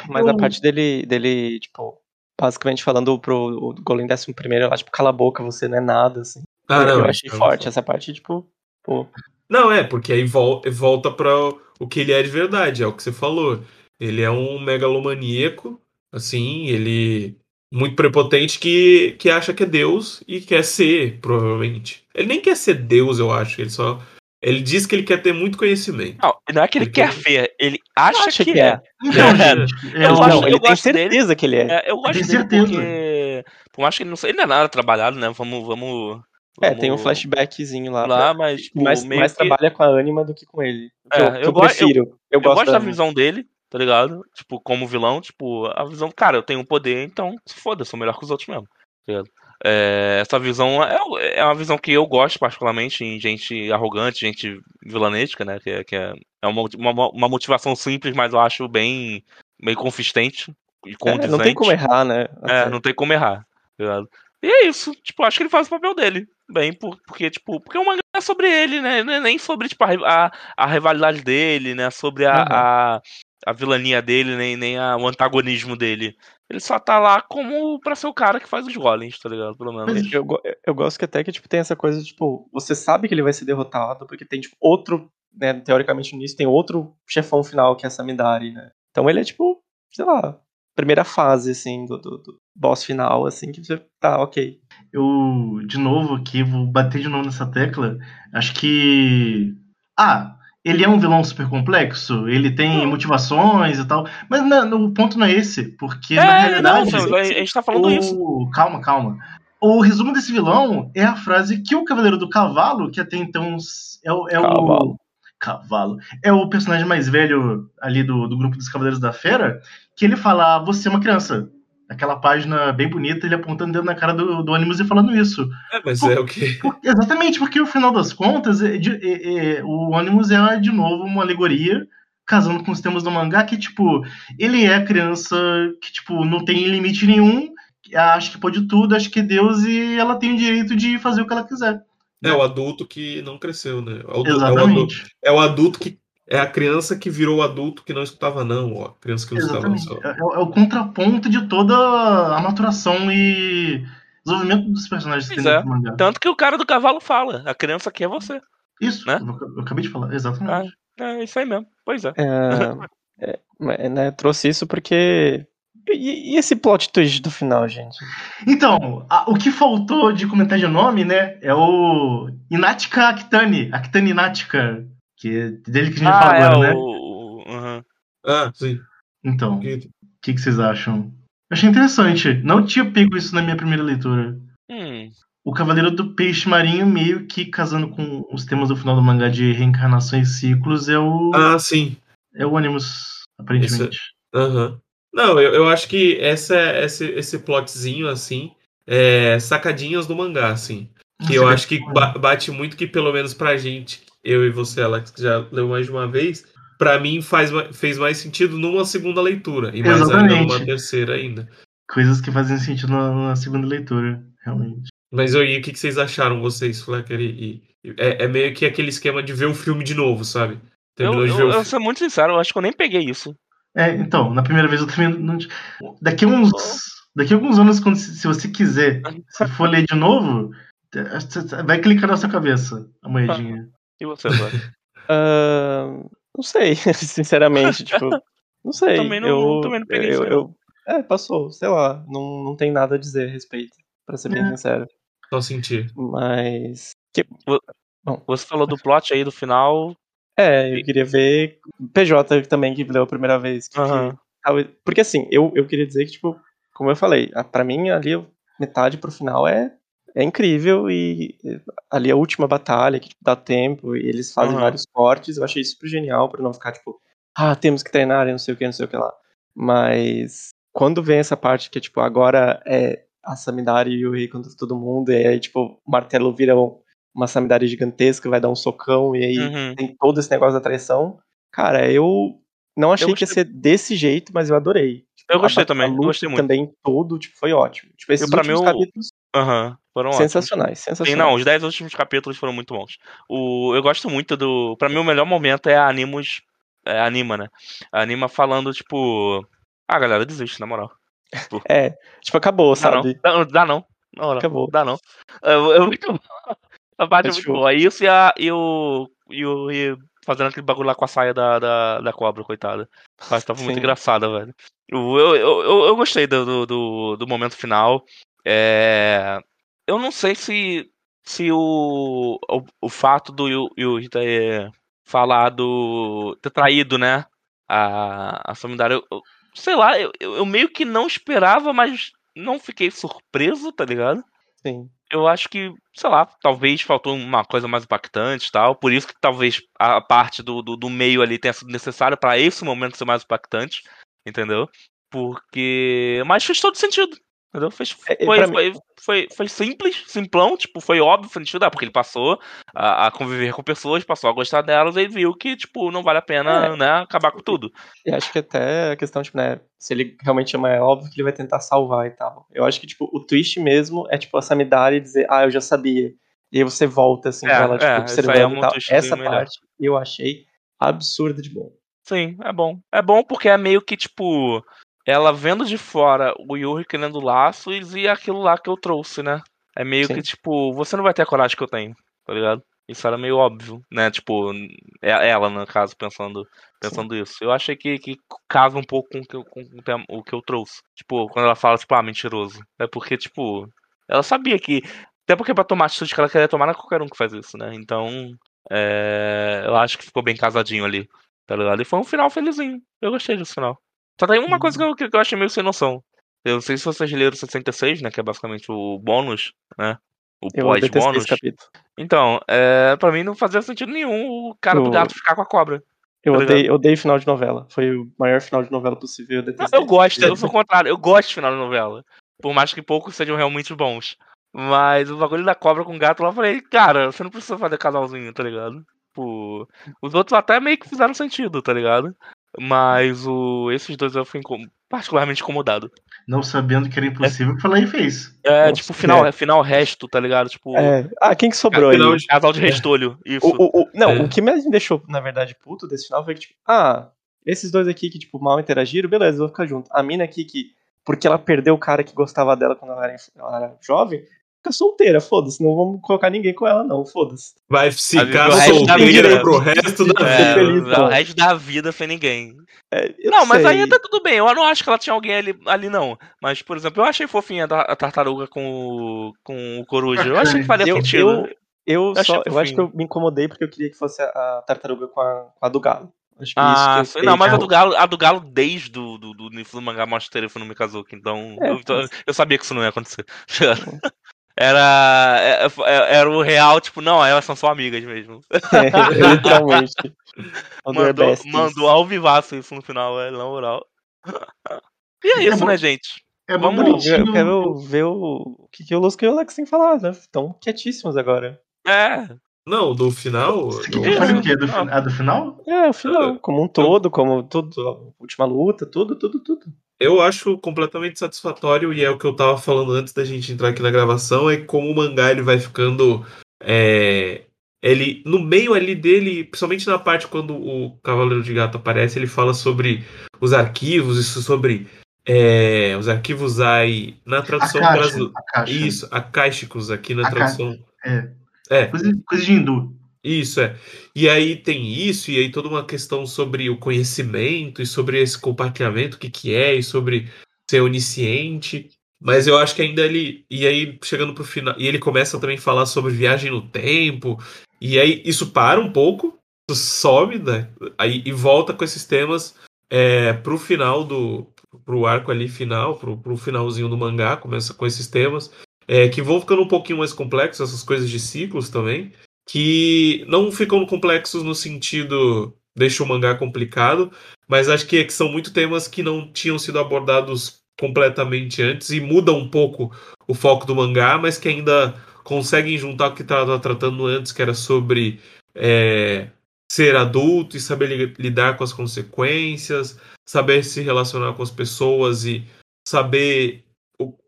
Mas a Eu- parte dele, dele, tipo, basicamente falando pro o Golem 11 primeiro, lá, tipo, cala a boca, você não é nada, assim. Ah, eu, não, eu achei é forte essa parte, tipo, pô. Não, é, porque aí vol- volta pra o que ele é de verdade, é o que você falou. Ele é um megalomaníaco, assim, ele muito prepotente que, que acha que é Deus e quer ser, provavelmente. Ele nem quer ser Deus, eu acho, ele só ele diz que ele quer ter muito conhecimento. Não, não é que ele Ele quer ser, ele acha, Acha que, que é. é. Então, É. Eu eu, gosto- não, ele tem gosto dele. certeza que ele é. É, eu gosto tenho dele certeza. porque. Por mais que ele não seja. Ele não é nada trabalhado, né? Vamos. vamos É, tem um flashbackzinho lá. Lá, mas. Tipo, mais meio mais que- trabalha com a Anima do que com ele. É, eu, eu prefiro. Eu, Eu gosto, gosto da Anima. visão dele, tá ligado? Tipo, como vilão, tipo, a visão, cara, eu tenho poder, então se foda, sou melhor que os outros mesmo. Tá ligado? É, essa visão é, é uma visão que eu gosto particularmente em gente arrogante, gente vilanesca, né? Que, é- que é, é uma, uma, uma motivação simples, mas eu acho bem, bem consistente e É, não tem como errar, né? É, não tem como errar. tá ligado? E é isso. Tipo, acho que ele faz o papel dele. Bem, por- porque, tipo, porque o mangá é sobre ele, né? Não é nem sobre, tipo, a, a, a rivalidade dele, né? Sobre a, Uhum. a, a vilania dele, nem, nem a- o antagonismo dele. Ele só tá lá como pra ser o cara que faz os golems, tá ligado? Pelo menos. Mas- Eu, eu gosto que até que tipo, tem essa coisa, tipo, você sabe que ele vai ser derrotado, porque tem, tipo, outro, né, teoricamente nisso, tem outro chefão final que é Samidari, né? Então ele é, tipo, sei lá, primeira fase, assim, do, do, do boss final, assim, que você, tá, ok. eu, de novo aqui, vou bater de novo nessa tecla. Acho que. Ah, ele é um vilão super complexo, ele tem Não. motivações e tal. Mas não, o ponto não é esse, porque na É, não, realidade. Sam, a gente tá falando isso. o... Calma, calma. O resumo desse vilão é a frase que o Cavaleiro do Cavalo, que até então é o. É o... Cavalo. É o personagem mais velho ali do, do grupo dos Cavaleiros da Fera, que ele fala: Você é uma criança. Aquela página bem bonita, ele apontando dentro na cara do, do Animus e falando isso. É, mas é o. Por- exatamente, porque no final das contas, é de- é- é, o Animus é de novo uma alegoria, casando com os temas do mangá, que, tipo, ele é a criança que, tipo, não tem limite nenhum, acha que pode tudo, acha que é Deus e ela tem o direito de fazer o que ela quiser. É o adulto que não cresceu, né? É o, adu- é o adulto, Exatamente. é o adulto que. É a criança que virou o adulto que não escutava, não. Ó, a criança que não escutava Exatamente. só. É, é o contraponto de toda a maturação e desenvolvimento dos personagens que tem é. dentro do mangá. Tanto que o cara do cavalo fala: a criança aqui é você. Isso, né? eu, acabei de falar, exatamente. É isso aí mesmo. Pois é. É, é, né, trouxe isso porque... E, e esse plot twist do final, gente? Então, a- o que faltou de comentar de nome, né, é o Inatica Akitani, Akitani Inatica, que é dele que a gente Ah, é agora, né? o. uhum. Ah, sim. Então, o Que- que, que vocês acham? Eu achei interessante, não tinha pego isso na minha primeira leitura. Hum. O Cavaleiro do Peixe Marinho, meio que casando com os temas do final do mangá de reencarnação e ciclos, é o, Ah, sim. é o Animus, aparentemente. Aham. Não, eu, eu acho que essa, esse, esse plotzinho, assim, é sacadinhas do mangá, assim. Que eu acho que ba- bate muito que, pelo menos pra gente, eu e você, Alex, que já leu mais de uma vez, pra mim faz, fez mais sentido numa segunda leitura. E mais ainda Exatamente. numa terceira ainda. Coisas que fazem sentido na, na segunda leitura, realmente. Mas aí, o que, que vocês acharam, vocês, Flecker? E, e- é, é meio que aquele esquema de ver o filme de novo, sabe? Eu, Terminou de eu, o eu ser muito sincero, eu acho que eu nem peguei isso. É, então, na primeira vez eu também não. Daqui uns. Daqui a alguns anos, quando, se você quiser, se for ler de novo, vai clicar na sua cabeça a moedinha. E você, Vlad? Ah, não sei, sinceramente, tipo, não sei. também não- eu, também não peguei eu, isso, eu- É, passou, sei lá, não, não tem nada a dizer a respeito, pra ser bem É. sincero. Só sentir. Mas. Você falou do plot aí do final. É, eu queria ver PJ também, que leu a primeira vez. que- Aham. que- porque assim, eu, eu queria dizer que, tipo, como eu falei, a- pra mim ali, metade pro final é, é incrível e ali a última batalha, que tipo, dá tempo, e eles fazem Aham. vários cortes, eu achei super genial pra não ficar, tipo, ah, temos que treinar e não sei o que, não sei o que lá. Mas quando vem essa parte que, tipo, agora é a Samidari e o Rei contra todo mundo, e aí, tipo, o martelo vira um- uma Samidari gigantesca, vai dar um socão, e aí Uhum. tem todo esse negócio da traição. Cara, eu não achei que ia ser desse jeito, mas eu adorei. Tipo, Eu a gostei ba- também, a eu gostei muito. também todo, tipo, foi ótimo. Tipo, esses Eu, pra últimos mim, capítulos Aham. Foram ótimos. sensacionais, Sim, sensacionais. não, os 10 últimos capítulos foram muito bons. O, eu gosto muito do. Pra mim, o melhor momento é a Animus. É, a Anima, né? A Anima falando, tipo. Ah, galera, desiste, na moral. É, tipo, acabou, Dá não. sabe? Dá, dá não. Acabou. Dá não. Eu, eu, muito a parte é muito tipo- boa. Isso e, a, e o. E o. E fazendo aquele bagulho lá com a saia da, da, da cobra, coitada. Mas tava muito Sim. engraçada, velho. Eu, eu, eu, eu- gostei do, do, do, momento final. É, eu não sei se, se o, o, o fato do Yu- Yuji ter falado. ter traído, né? A, a Samidara. Eu, eu- sei lá, eu eu meio que não esperava, mas não fiquei surpreso, tá ligado? Sim. Eu acho que, sei lá, talvez faltou uma coisa mais impactante tal. Por isso que talvez a parte do, do, do meio ali tenha sido necessária pra esse momento ser mais impactante, entendeu? Porque. Mas fez todo sentido. Entendeu? É, é, foi, mim- foi, foi, foi simples, simplão, tipo, foi óbvio, foi ah, porque ele passou a, a conviver com pessoas, passou a gostar delas, e viu que, tipo, não vale a pena, É. né, acabar com tudo. E acho que até a questão, tipo, né, se ele realmente ama, é óbvio que ele vai tentar salvar e tal. Eu acho que, tipo, o twist mesmo é, tipo, a Samidari dizer, ah, eu já sabia. E aí você volta, assim, É, pra ela, tipo, é, é observando um e tal. Essa melhor. parte eu achei absurda de bom. Sim, é bom. É bom porque é meio que, tipo, ela vendo de fora o Yuri querendo laços e aquilo lá que eu trouxe, né? É meio Sim. que, tipo, você não vai ter a coragem que eu tenho, tá ligado? Isso era meio óbvio, né? Tipo, é- ela, no caso, pensando, pensando isso. Eu achei que, que casa um pouco com o que, eu, com o tema- o que eu trouxe. Tipo, quando ela fala, tipo, ah, mentiroso. É porque, tipo, ela sabia que. Até porque pra tomar a atitude que ela queria tomar, não é qualquer um que faz isso, né? Então, é, eu acho que ficou bem casadinho ali, tá ligado? E foi um final felizinho. Eu gostei desse final. Só tem uma coisa que eu, que eu achei meio sem noção. Eu não sei se vocês leram 66, né? Que é basicamente o bônus, né? O pós-bônus. Então, é, pra mim não fazia sentido nenhum o cara do O- gato ficar com a cobra. Eu Tá odeio, eu odeio final de novela. Foi o maior final de novela possível. Eu Não, eu gosto, eu sou o contrário, eu gosto de final de novela. Por mais que poucos sejam realmente bons. Mas o bagulho da cobra com o gato lá, eu falei, cara, você não precisa fazer casalzinho, tá ligado? Tipo, os outros até meio que fizeram sentido, tá ligado? Mas o, esses dois eu fui incom- particularmente incomodado. Não sabendo que era impossível, foi lá e fez. É, Nossa, tipo, final, é. final resto, tá ligado? Tipo, É. Ah, quem que sobrou aí? Casal de restolho, isso. O, o- o- não, É. o que mais me deixou, na verdade, puto desse final foi que, tipo, ah, esses dois aqui que, tipo, mal interagiram, beleza, vou ficar junto. A mina aqui que, porque ela perdeu o cara que gostava dela quando ela era, ela era jovem, fica solteira, foda-se, não vamos colocar ninguém com ela, não, foda-se. Vai ficar o solteira pro resto da É, vida. É, feliz, o resto da vida sem ninguém. É, Não, mas aí tá tudo bem. Eu não acho que ela tinha alguém ali, ali não. Mas, por exemplo, eu achei fofinha a tartaruga com o, com o coruja. Eu achei que faria Eu, sentido. eu, eu, Eu só, eu acho que eu me incomodei porque eu queria que fosse a, a tartaruga com a, com a do galo. Acho que Ah, isso que não, mas a tipo, do Galo, a do Galo desde do, do, do do mangá mostra Terefu no Mikazuki, então É, eu, então, eu sabia que isso não ia acontecer. Era, é- é- era o real, tipo, não, elas são só amigas mesmo. literalmente. One of their Mandou, mandou ao vivaço isso no final, é, na moral. E é É isso, bom. né, gente? É bom Vamos- Eu bonitinho. quero ver o, o que, que o Lusco e o Alex têm falado, né? Estão quietíssimos agora. É, Não, do final. Eu- o quê? Do, Não. fin- ah, do final? É, o final, como um todo, como tudo, última luta, tudo, tudo, tudo. Eu acho completamente satisfatório e é o que eu tava falando antes da gente entrar aqui na gravação, é como o mangá ele vai ficando é, ele no meio ali dele, principalmente na parte quando o Cavaleiro de Gato aparece, ele fala sobre os arquivos, isso sobre é, os arquivos aí na tradução brasileira. Isso, acaísticos aqui na A tradução. É. É, Coisa, coisa de hindu. Isso é. E aí tem isso, e aí toda uma questão sobre o conhecimento e sobre esse compartilhamento, o que que é, e sobre ser onisciente. Mas eu acho que ainda ele. E aí, chegando pro final. E ele começa também a falar sobre viagem no tempo. E aí, isso para um pouco, isso sobe, né? Aí, e volta com esses temas é, pro final do. pro arco ali final, pro, pro finalzinho do mangá, começa com esses temas. É, que vão ficando um pouquinho mais complexos, essas coisas de ciclos também. Que não ficam complexos no sentido. deixa o mangá complicado, mas acho que, é que são muito temas que não tinham sido abordados completamente antes e mudam um pouco o foco do mangá, mas que ainda conseguem juntar o que estava tratando antes, que era sobre é, ser adulto e saber li- lidar com as consequências, saber se relacionar com as pessoas e saber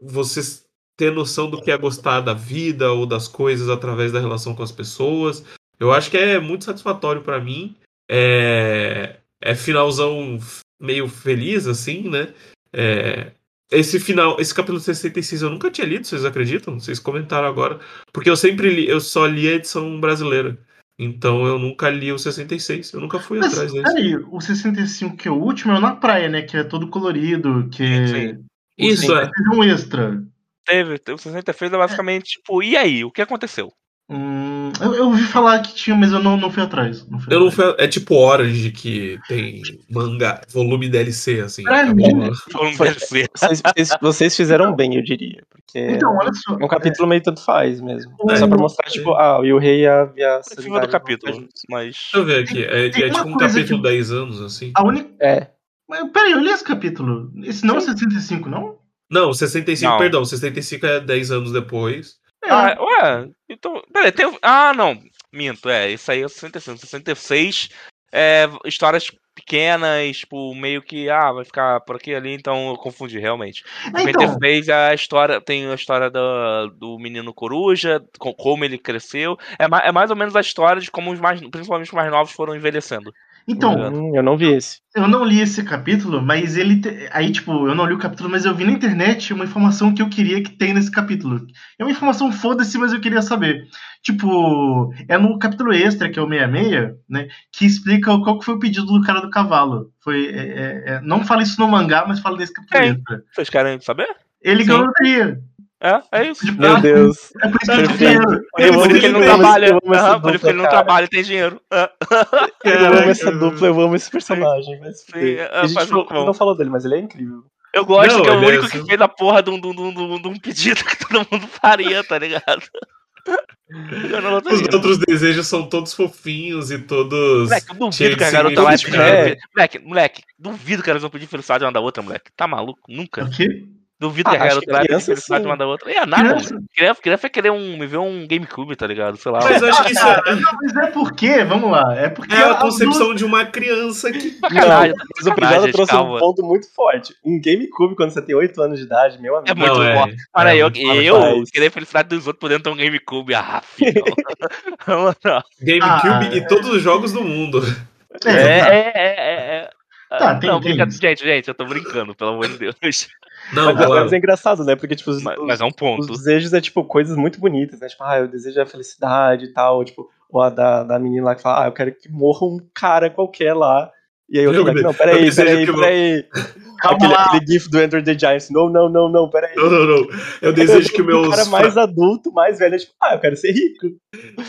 você ter noção do que é gostar da vida ou das coisas através da relação com as pessoas. Eu acho que é muito satisfatório para mim. É, é finalzão meio feliz, assim, né? É, esse final, esse capítulo 66 eu nunca tinha lido, vocês acreditam? Vocês comentaram agora. Porque eu sempre li, eu só li a edição brasileira. Então eu nunca li o 66. Eu nunca fui Mas, atrás desse. peraí, o 65 que é o último é o na praia, né? Que é todo colorido, que é... Isso, é. 66 é um extra. Teve, o 66 é basicamente, tipo, e aí? O que aconteceu? Hum, eu, eu ouvi falar que tinha, mas eu não, não fui atrás. Não fui Eu não atrás. fui, é tipo Orange que tem manga, volume DLC, assim. Pra mim, um Foi- DLC. Vocês, vocês- fizeram bem, eu diria. Porque Então, olha só. é um capítulo meio tanto faz mesmo. É. Só pra mostrar, tipo, ah, e o rei e a, e a cima do capítulo, mas. Deixa eu ver aqui. É, Tem é tipo um capítulo que- 10 anos, assim. A única. É, Mas, peraí, eu li esse capítulo. Esse não é o 65, não? Não, 65, Não. perdão. 65 é 10 anos depois. É, Ah, ué, então. Peraí, tem. Ah, não. Minto, é. Isso aí é o 65. 66 é histórias pequenas, tipo, meio que. Ah, vai ficar por aqui ali, então eu confundi realmente. É, então, 56 é a história. Tem a história do, do menino coruja, co- como ele cresceu. É, é mais ou menos a história de como os mais. Principalmente os mais novos foram envelhecendo. Então hum, eu não vi esse. eu não li esse capítulo, mas ele. te- Aí, tipo, eu não li o capítulo, mas eu vi na internet uma informação que eu queria que tem nesse capítulo. É uma informação foda-se, mas eu queria saber. Tipo, é no capítulo extra, que é o 66, né? Que explica qual que foi o pedido do cara do cavalo. Foi. é, é, é, não fala isso no mangá, mas fala nesse capítulo Quem? extra. Vocês querem saber? Ele Sim. ganhou loteria. É, é isso. Meu Deus. É por isso que ele tem dinheiro. Eu por isso que ele não trabalha. esse- eu amo essa Aham, por isso que ele não trabalha e tem dinheiro. Ah, Eu amo essa dupla, eu amo esse personagem. Se Sim, é, a gente faz falou- não falou dele, mas ele é incrível. Eu gosto Não, que é o ele é único assim. que fez a porra de um, de um- de um- pedido que todo mundo faria, tá ligado? Os outros desejos são todos fofinhos e todos. Moleque, duvido que a garota lá vai pedir. significado. É. Moleque, moleque, duvido que elas vão pedir felicidade uma da outra, moleque. Tá maluco? Nunca. O quê? Duvido Ah, que a garota que lá uma da outra. É nada, Criança-. Criança, criança vai querer um, me ver um GameCube, tá ligado? Sei lá. Mas eu acho que isso é, Não, mas é porque, vamos lá, é porque é a concepção de uma criança que. Não, tá mas o Privado trouxe calma. um ponto muito forte. Um GameCube quando você tem 8 anos de idade, meu amigo. É muito Não, é. forte. Para é eu, eu rapaz. querer a felicidade dos outros podendo ter um GameCube. Ah, filho. GameCube Ah. e todos os jogos do mundo. É, É, é, é, é, é. Tá, tem- não, tem gente, gente, eu tô brincando, pelo amor de Deus. Não, Mas, claro. mas é engraçado, né? Porque, tipo, os, Mas, mas é um ponto. os desejos é, tipo, coisas muito bonitas, né? Tipo, ah, eu desejo a felicidade e tal. Tipo, ou a da, da menina lá que fala, ah, eu quero que morra um cara qualquer lá. E aí eu de- não, peraí, peraí, peraí. Calma Aquele, lá. aquele gif do Enter the Giants. Não, não, não, não, peraí. Não, não, não. Eu desejo que O meus. cara mais adulto, mais velho, é tipo, ah, eu quero ser rico.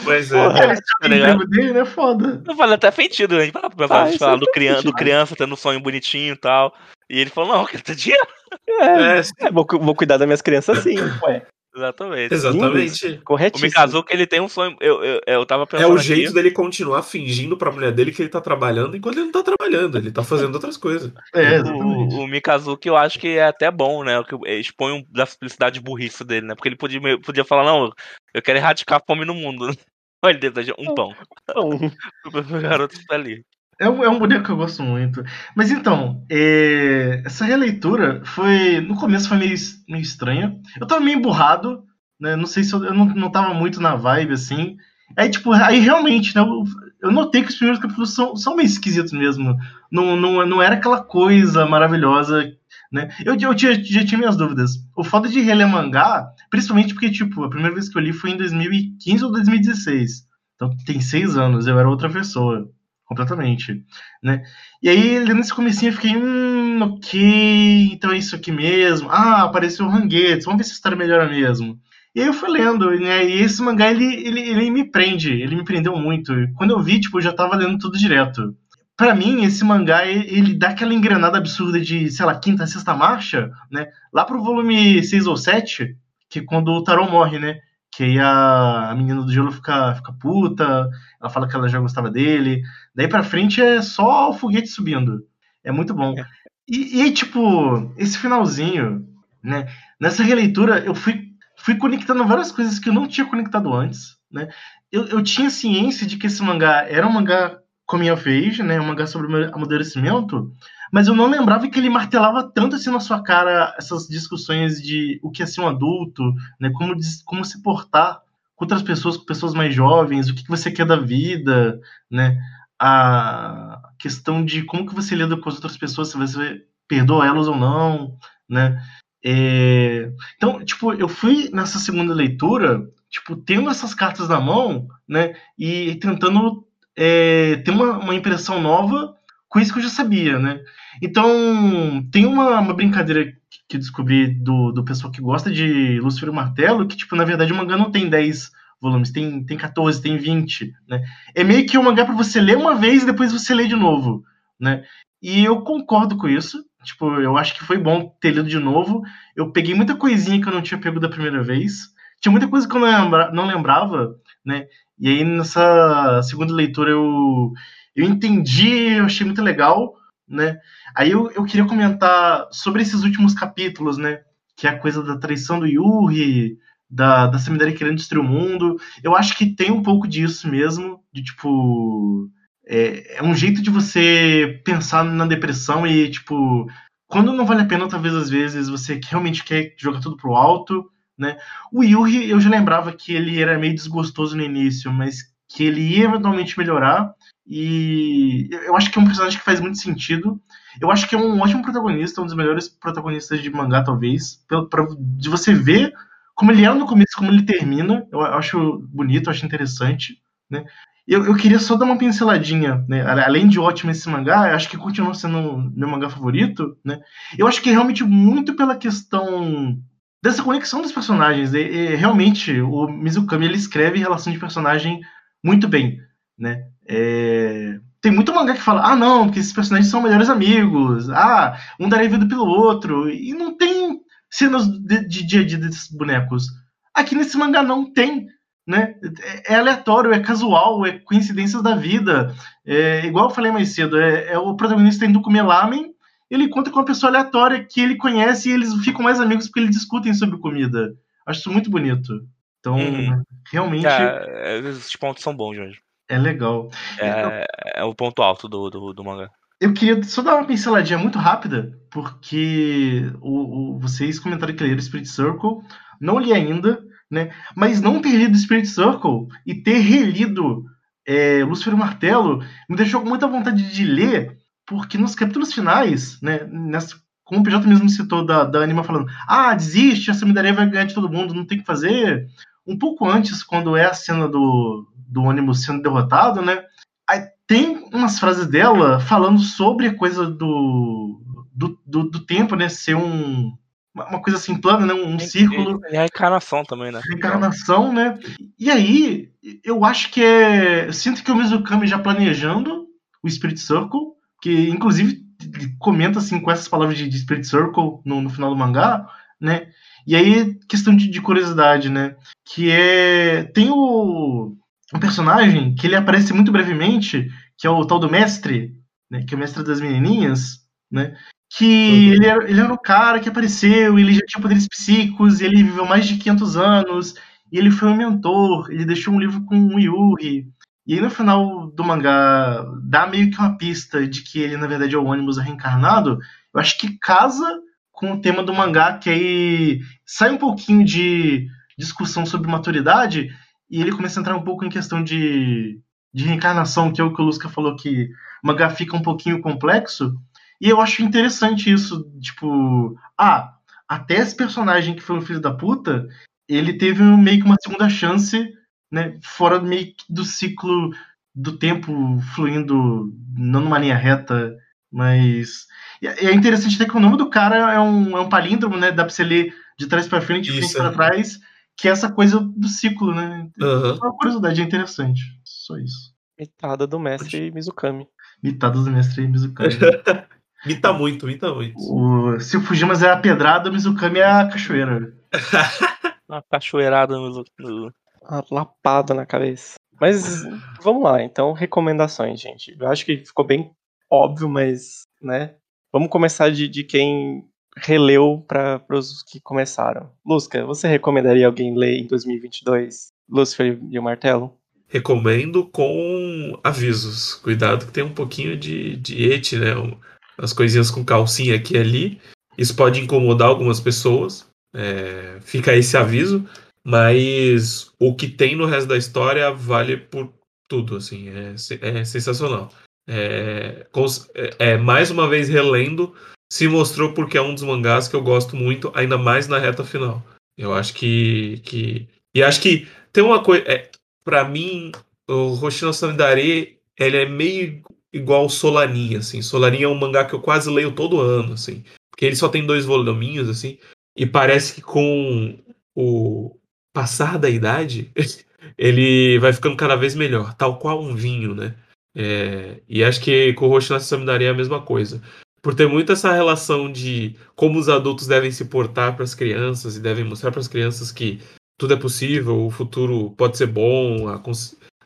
Mas Porra. é. É, Tá o ligado? emprego dele, né? Foda. Não faz até sentido, né? Pra Ah, falar aí do, criança, do criança tendo um sonho bonitinho e tal. E ele falou, não, eu quero ter dinheiro. É, É, é, vou, vou cuidar das minhas crianças assim, ué. Exatamente. exatamente. O Corretíssimo. Mikazuki, ele tem um sonho. Eu, eu, eu tava É pensando. o jeito aqui, dele continuar fingindo pra mulher dele que ele tá trabalhando enquanto ele não tá trabalhando. Ele tá fazendo outras coisas. É, exatamente. O, o Mikazuki, eu acho que é até bom, né? Que expõe um, da simplicidade burrice dele, né? Porque ele podia, podia falar, não, eu quero erradicar a fome no mundo. Olha, ele deseja um pão. Bom, O garoto tá ali. É um, é um boneco que eu gosto muito. Mas então, é, essa releitura foi. No começo foi meio, meio estranha. Eu tava meio burrado, né? Não sei se eu, eu não, não tava muito na vibe assim. Aí, tipo, aí realmente, né? Eu, eu notei que os primeiros capítulos são, são meio esquisitos mesmo. Não, não, não era aquela coisa maravilhosa, né? Eu, eu tinha, já tinha minhas dúvidas. O foda de reler mangá, principalmente porque, tipo, a primeira vez que eu li foi em 2015 ou 2016. Então tem seis anos, eu era outra pessoa completamente, né? E aí, nesse comecinho, eu fiquei, hum, ok, então é isso aqui mesmo. Ah, apareceu o Ranguetes, vamos ver se a história melhora mesmo. E aí eu fui lendo, né? E esse mangá, ele, ele, ele me prende, ele me prendeu muito. Quando eu vi, tipo, eu já tava lendo tudo direto. Pra mim, esse mangá, ele, ele dá aquela engrenada absurda de, sei lá, quinta, sexta marcha, né? Lá pro volume 6 ou 7, que é quando o Tarô morre, né? Que aí a, a menina do gelo fica, fica puta, ela fala que ela já gostava dele. Daí pra frente é só o foguete subindo. É muito bom. E, e aí, tipo, esse finalzinho, né? Nessa releitura, eu fui, fui conectando várias coisas que eu não tinha conectado antes, né? Eu, eu tinha ciência de que esse mangá era um mangá coming of age, né? Um mangá sobre amadurecimento, mas eu não lembrava que ele martelava tanto assim na sua cara essas discussões de o que é ser um adulto, né? Como, como se portar com outras pessoas, com pessoas mais jovens, o que que você quer da vida, né? A questão de como que você lida com as outras pessoas, se você perdoa elas ou não, né? É, Então, tipo, eu fui nessa segunda leitura, tipo, tendo essas cartas na mão, né? E tentando é, ter uma, uma impressão nova isso que eu já sabia, né? Então, tem uma, uma brincadeira que- descobri do, do pessoal que gosta de Lúcifer e Martelo, que, tipo, na verdade o mangá não tem 10 volumes, tem, tem 14, tem 20, né? É meio que um mangá pra você ler uma vez e depois você lê de novo, né? E eu concordo com isso. Tipo, eu acho que foi bom ter lido de novo. Eu peguei muita coisinha que eu não tinha pego da primeira vez. Tinha muita coisa que eu não, lembra, não lembrava, né? E aí nessa segunda leitura eu, eu entendi, eu achei muito legal, né? Aí eu, eu queria comentar sobre esses últimos capítulos, né? Que é a coisa da traição do Yuri, da, da Samidari querendo destruir o mundo. Eu acho que tem um pouco disso mesmo, de tipo. É, é um jeito de você pensar na depressão e, tipo, quando não vale a pena, talvez às vezes você realmente quer jogar tudo pro alto, né? O Yuri, eu já lembrava que ele era meio desgostoso no início, mas que ele ia eventualmente melhorar. E eu acho que é um personagem que faz muito sentido. Eu acho que é um ótimo protagonista, um dos melhores protagonistas de mangá, talvez. Pra- de você ver como ele era no começo, como ele termina. Eu acho bonito, eu acho interessante, né? Eu, eu queria só dar uma pinceladinha, né? Além de ótimo esse mangá, acho que continua sendo meu mangá favorito, né? Eu acho que é realmente muito pela questão dessa conexão dos personagens. E, e, realmente, o Mizukami ele escreve relação de personagem muito bem, né? É, Tem muito mangá que fala, ah, não, porque esses personagens são melhores amigos, ah, um daria vida pelo outro, e não tem cenas de, de dia a dia desses bonecos. Aqui nesse mangá não tem, né? É, é aleatório, é casual, é coincidências da vida. É, igual eu falei mais cedo, é, é o protagonista indo comer lamen, ele encontra com uma pessoa aleatória que ele conhece e eles ficam mais amigos porque eles discutem sobre comida. Acho isso muito bonito. Então, Uhum. realmente É, esses pontos são bons mesmo. É legal. É, é o ponto alto do, do, do mangá. Eu queria só dar uma pinceladinha muito rápida, porque o, o- vocês comentaram que leram Spirit Circle, não li ainda, né? Mas não ter lido Spirit Circle e ter relido é, Lúcifer Martelo me deixou com muita vontade de ler, porque nos capítulos finais, né? Nessa, como o PJ mesmo citou da, da Anima falando, ah, desiste, essa Midaria vai ganhar de todo mundo, não tem o que fazer. Um pouco antes, quando é a cena do, do ônibus sendo derrotado, né? Aí tem umas frases dela falando sobre a coisa do, do, do, do tempo, né? Ser um, uma coisa assim plana, né? Um círculo E a reencarnação também, né? reencarnação, né? E aí, eu acho que é. Eu sinto que o Mizukami já planejando o Spirit Circle, que inclusive comenta assim com essas palavras de, de Spirit Circle no, no final do mangá, né? E aí, questão de, de curiosidade, né? Que é. Tem o. Um personagem que ele aparece muito brevemente, que é o tal do mestre, né? Que é o mestre das menininhas, né? Que ele, era, ele era o cara que apareceu, ele já tinha poderes psíquicos, ele viveu mais de 500 anos, e ele foi um mentor, ele deixou um livro com o Yuri. E aí no final do mangá dá meio que uma pista de que ele na verdade é o ônibus reencarnado. Eu acho que casa com o tema do mangá, que aí sai um pouquinho de discussão sobre maturidade e ele começa a entrar um pouco em questão de, de reencarnação, que é o que o Lusca falou que o mangá fica um pouquinho complexo. E eu acho interessante isso, tipo, ah, até esse personagem que foi um filho da puta, ele teve meio que uma segunda chance, né, fora meio que do ciclo do tempo fluindo não numa linha reta Mas. E é interessante até que o nome do cara é um, é um palíndromo, né? Dá pra você ler de trás pra frente, de frente pra é. trás, que é essa coisa do ciclo, né? Aham. Uma curiosidade é interessante. Só isso. Mitada do mestre Mizukami. Mitadas do mestre Mizukami. Mita muito, mita muito. o, se o Fujimas é a pedrada, o Mizukami é a cachoeira. Uma cachoeirada no. no- Uma lapada na cabeça. Mas vamos lá, então, recomendações, gente. Eu acho que ficou bem óbvio, mas, né? Vamos começar de, de quem releu para os que começaram. Lusca, você recomendaria alguém ler em 2022 Lucifer e o Martelo? Recomendo com avisos. Cuidado que tem um pouquinho de, de et, né? As coisinhas com calcinha aqui e ali. Isso pode incomodar algumas pessoas. É, fica esse aviso. Mas o que tem no resto da história vale por tudo, assim. É, é sensacional. É, é- é, mais uma vez relendo, se mostrou porque é um dos mangás que eu gosto muito, ainda mais na reta final. Eu acho que. que e acho que tem uma coisa. É, para mim, o Hoshino Samidare, ele é meio igual Solanin, assim. Solanin é um mangá que eu quase leio todo ano, assim. Porque ele só tem dois voluminhos, assim. E parece que com o passar da idade, ele vai ficando cada vez melhor. Tal qual um vinho, né? É, e acho que com o Hoshino Samidare é a mesma coisa. Por ter muito essa relação de como os adultos devem se portar para as crianças e devem mostrar para as crianças que tudo é possível, o futuro pode ser bom, a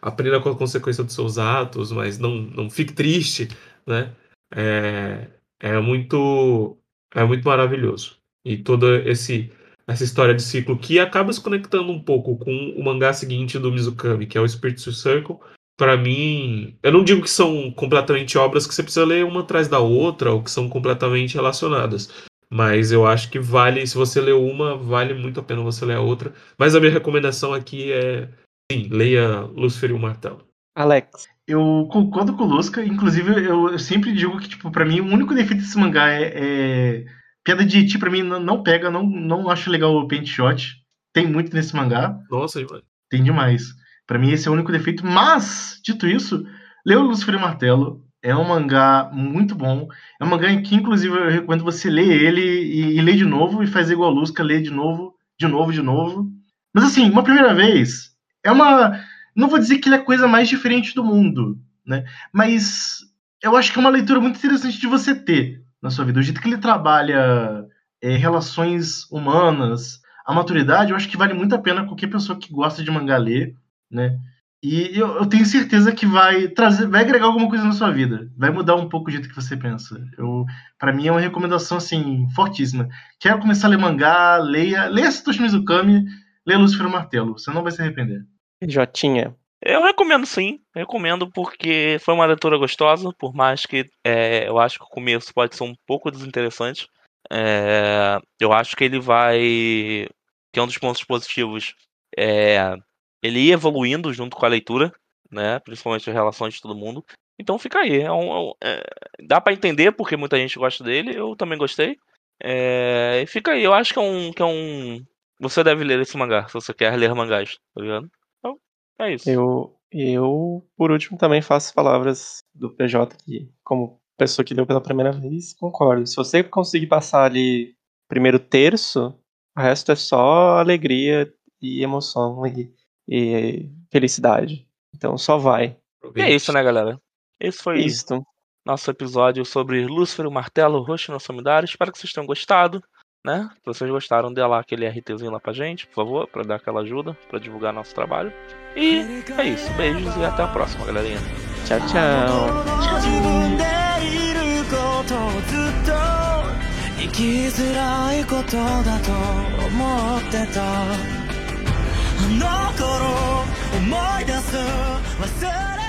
aprenda com a consequência dos seus atos, mas não, não fique triste, né? É, é muito é muito maravilhoso. E toda esse essa história de ciclo que acaba se conectando um pouco com o mangá seguinte do Mizukami, que é o Spirit Circle. Para mim, eu não digo que são completamente obras que você precisa ler uma atrás da outra ou que são completamente relacionadas. Mas eu acho que vale, se você ler uma, vale muito a pena você ler a outra. Mas a minha recomendação aqui é, sim, leia Lucifer e o Martelo. Alex, Eu concordo com o Lusca, inclusive eu, eu sempre digo que, tipo, pra mim, o único defeito desse mangá é. é... Piada de Eti, pra mim, não, não pega, não, não acho legal o paint shot. Tem muito nesse mangá, Nossa, demais. tem demais. Pra mim, esse é o único defeito, mas, dito isso, leu o Lucifer e Martelo. É um mangá muito bom. É um mangá em que, inclusive, eu recomendo você ler ele e, e ler de novo e fazer igual a Lusca, ler de novo, de novo, de novo. Mas, assim, uma primeira vez, é uma. Não vou dizer que ele é a coisa mais diferente do mundo, né? Mas eu acho que é uma leitura muito interessante de você ter na sua vida. O jeito que ele trabalha é, relações humanas, a maturidade, eu acho que vale muito a pena qualquer pessoa que gosta de mangá ler, né? E eu, eu tenho certeza que vai trazer, vai agregar alguma coisa na sua vida, vai mudar um pouco o jeito que você pensa. Eu, para mim é uma recomendação assim fortíssima. Quero começar a ler mangá, leia, leia Satoshi Mizukami, leia Lucifer o Martelo, você não vai se arrepender. Jotinha. Eu recomendo sim, recomendo porque foi uma leitura gostosa, por mais que é, eu acho que o começo pode ser um pouco desinteressante. É, eu acho que ele vai. Que é um dos pontos positivos. É, ele ir evoluindo junto com a leitura, né? Principalmente as relações de todo mundo. Então fica aí. É um- é é, dá pra entender porque muita gente gosta dele, eu também gostei. É, e fica aí, eu acho que é um. Que é um você deve ler esse mangá, se você quer ler mangás, tá ligado? Então, é isso. Eu, eu, por último, também faço palavras do PJ que, como pessoa que leu pela primeira vez, concordo. Se você conseguir passar ali primeiro terço, o resto é só alegria e emoção e, e felicidade. Então só vai. E é isso, né, galera? Esse foi Isto. nosso episódio sobre Lúcifer, o Martelo, Roxo no Samidara. Espero que vocês tenham gostado, né? Se vocês gostaram, dê lá aquele RTzinho lá pra gente, por favor, pra dar aquela ajuda, pra divulgar nosso trabalho. E é isso. Beijos e até a próxima, galerinha. Tchau, tchau. あの頃思い出す忘れ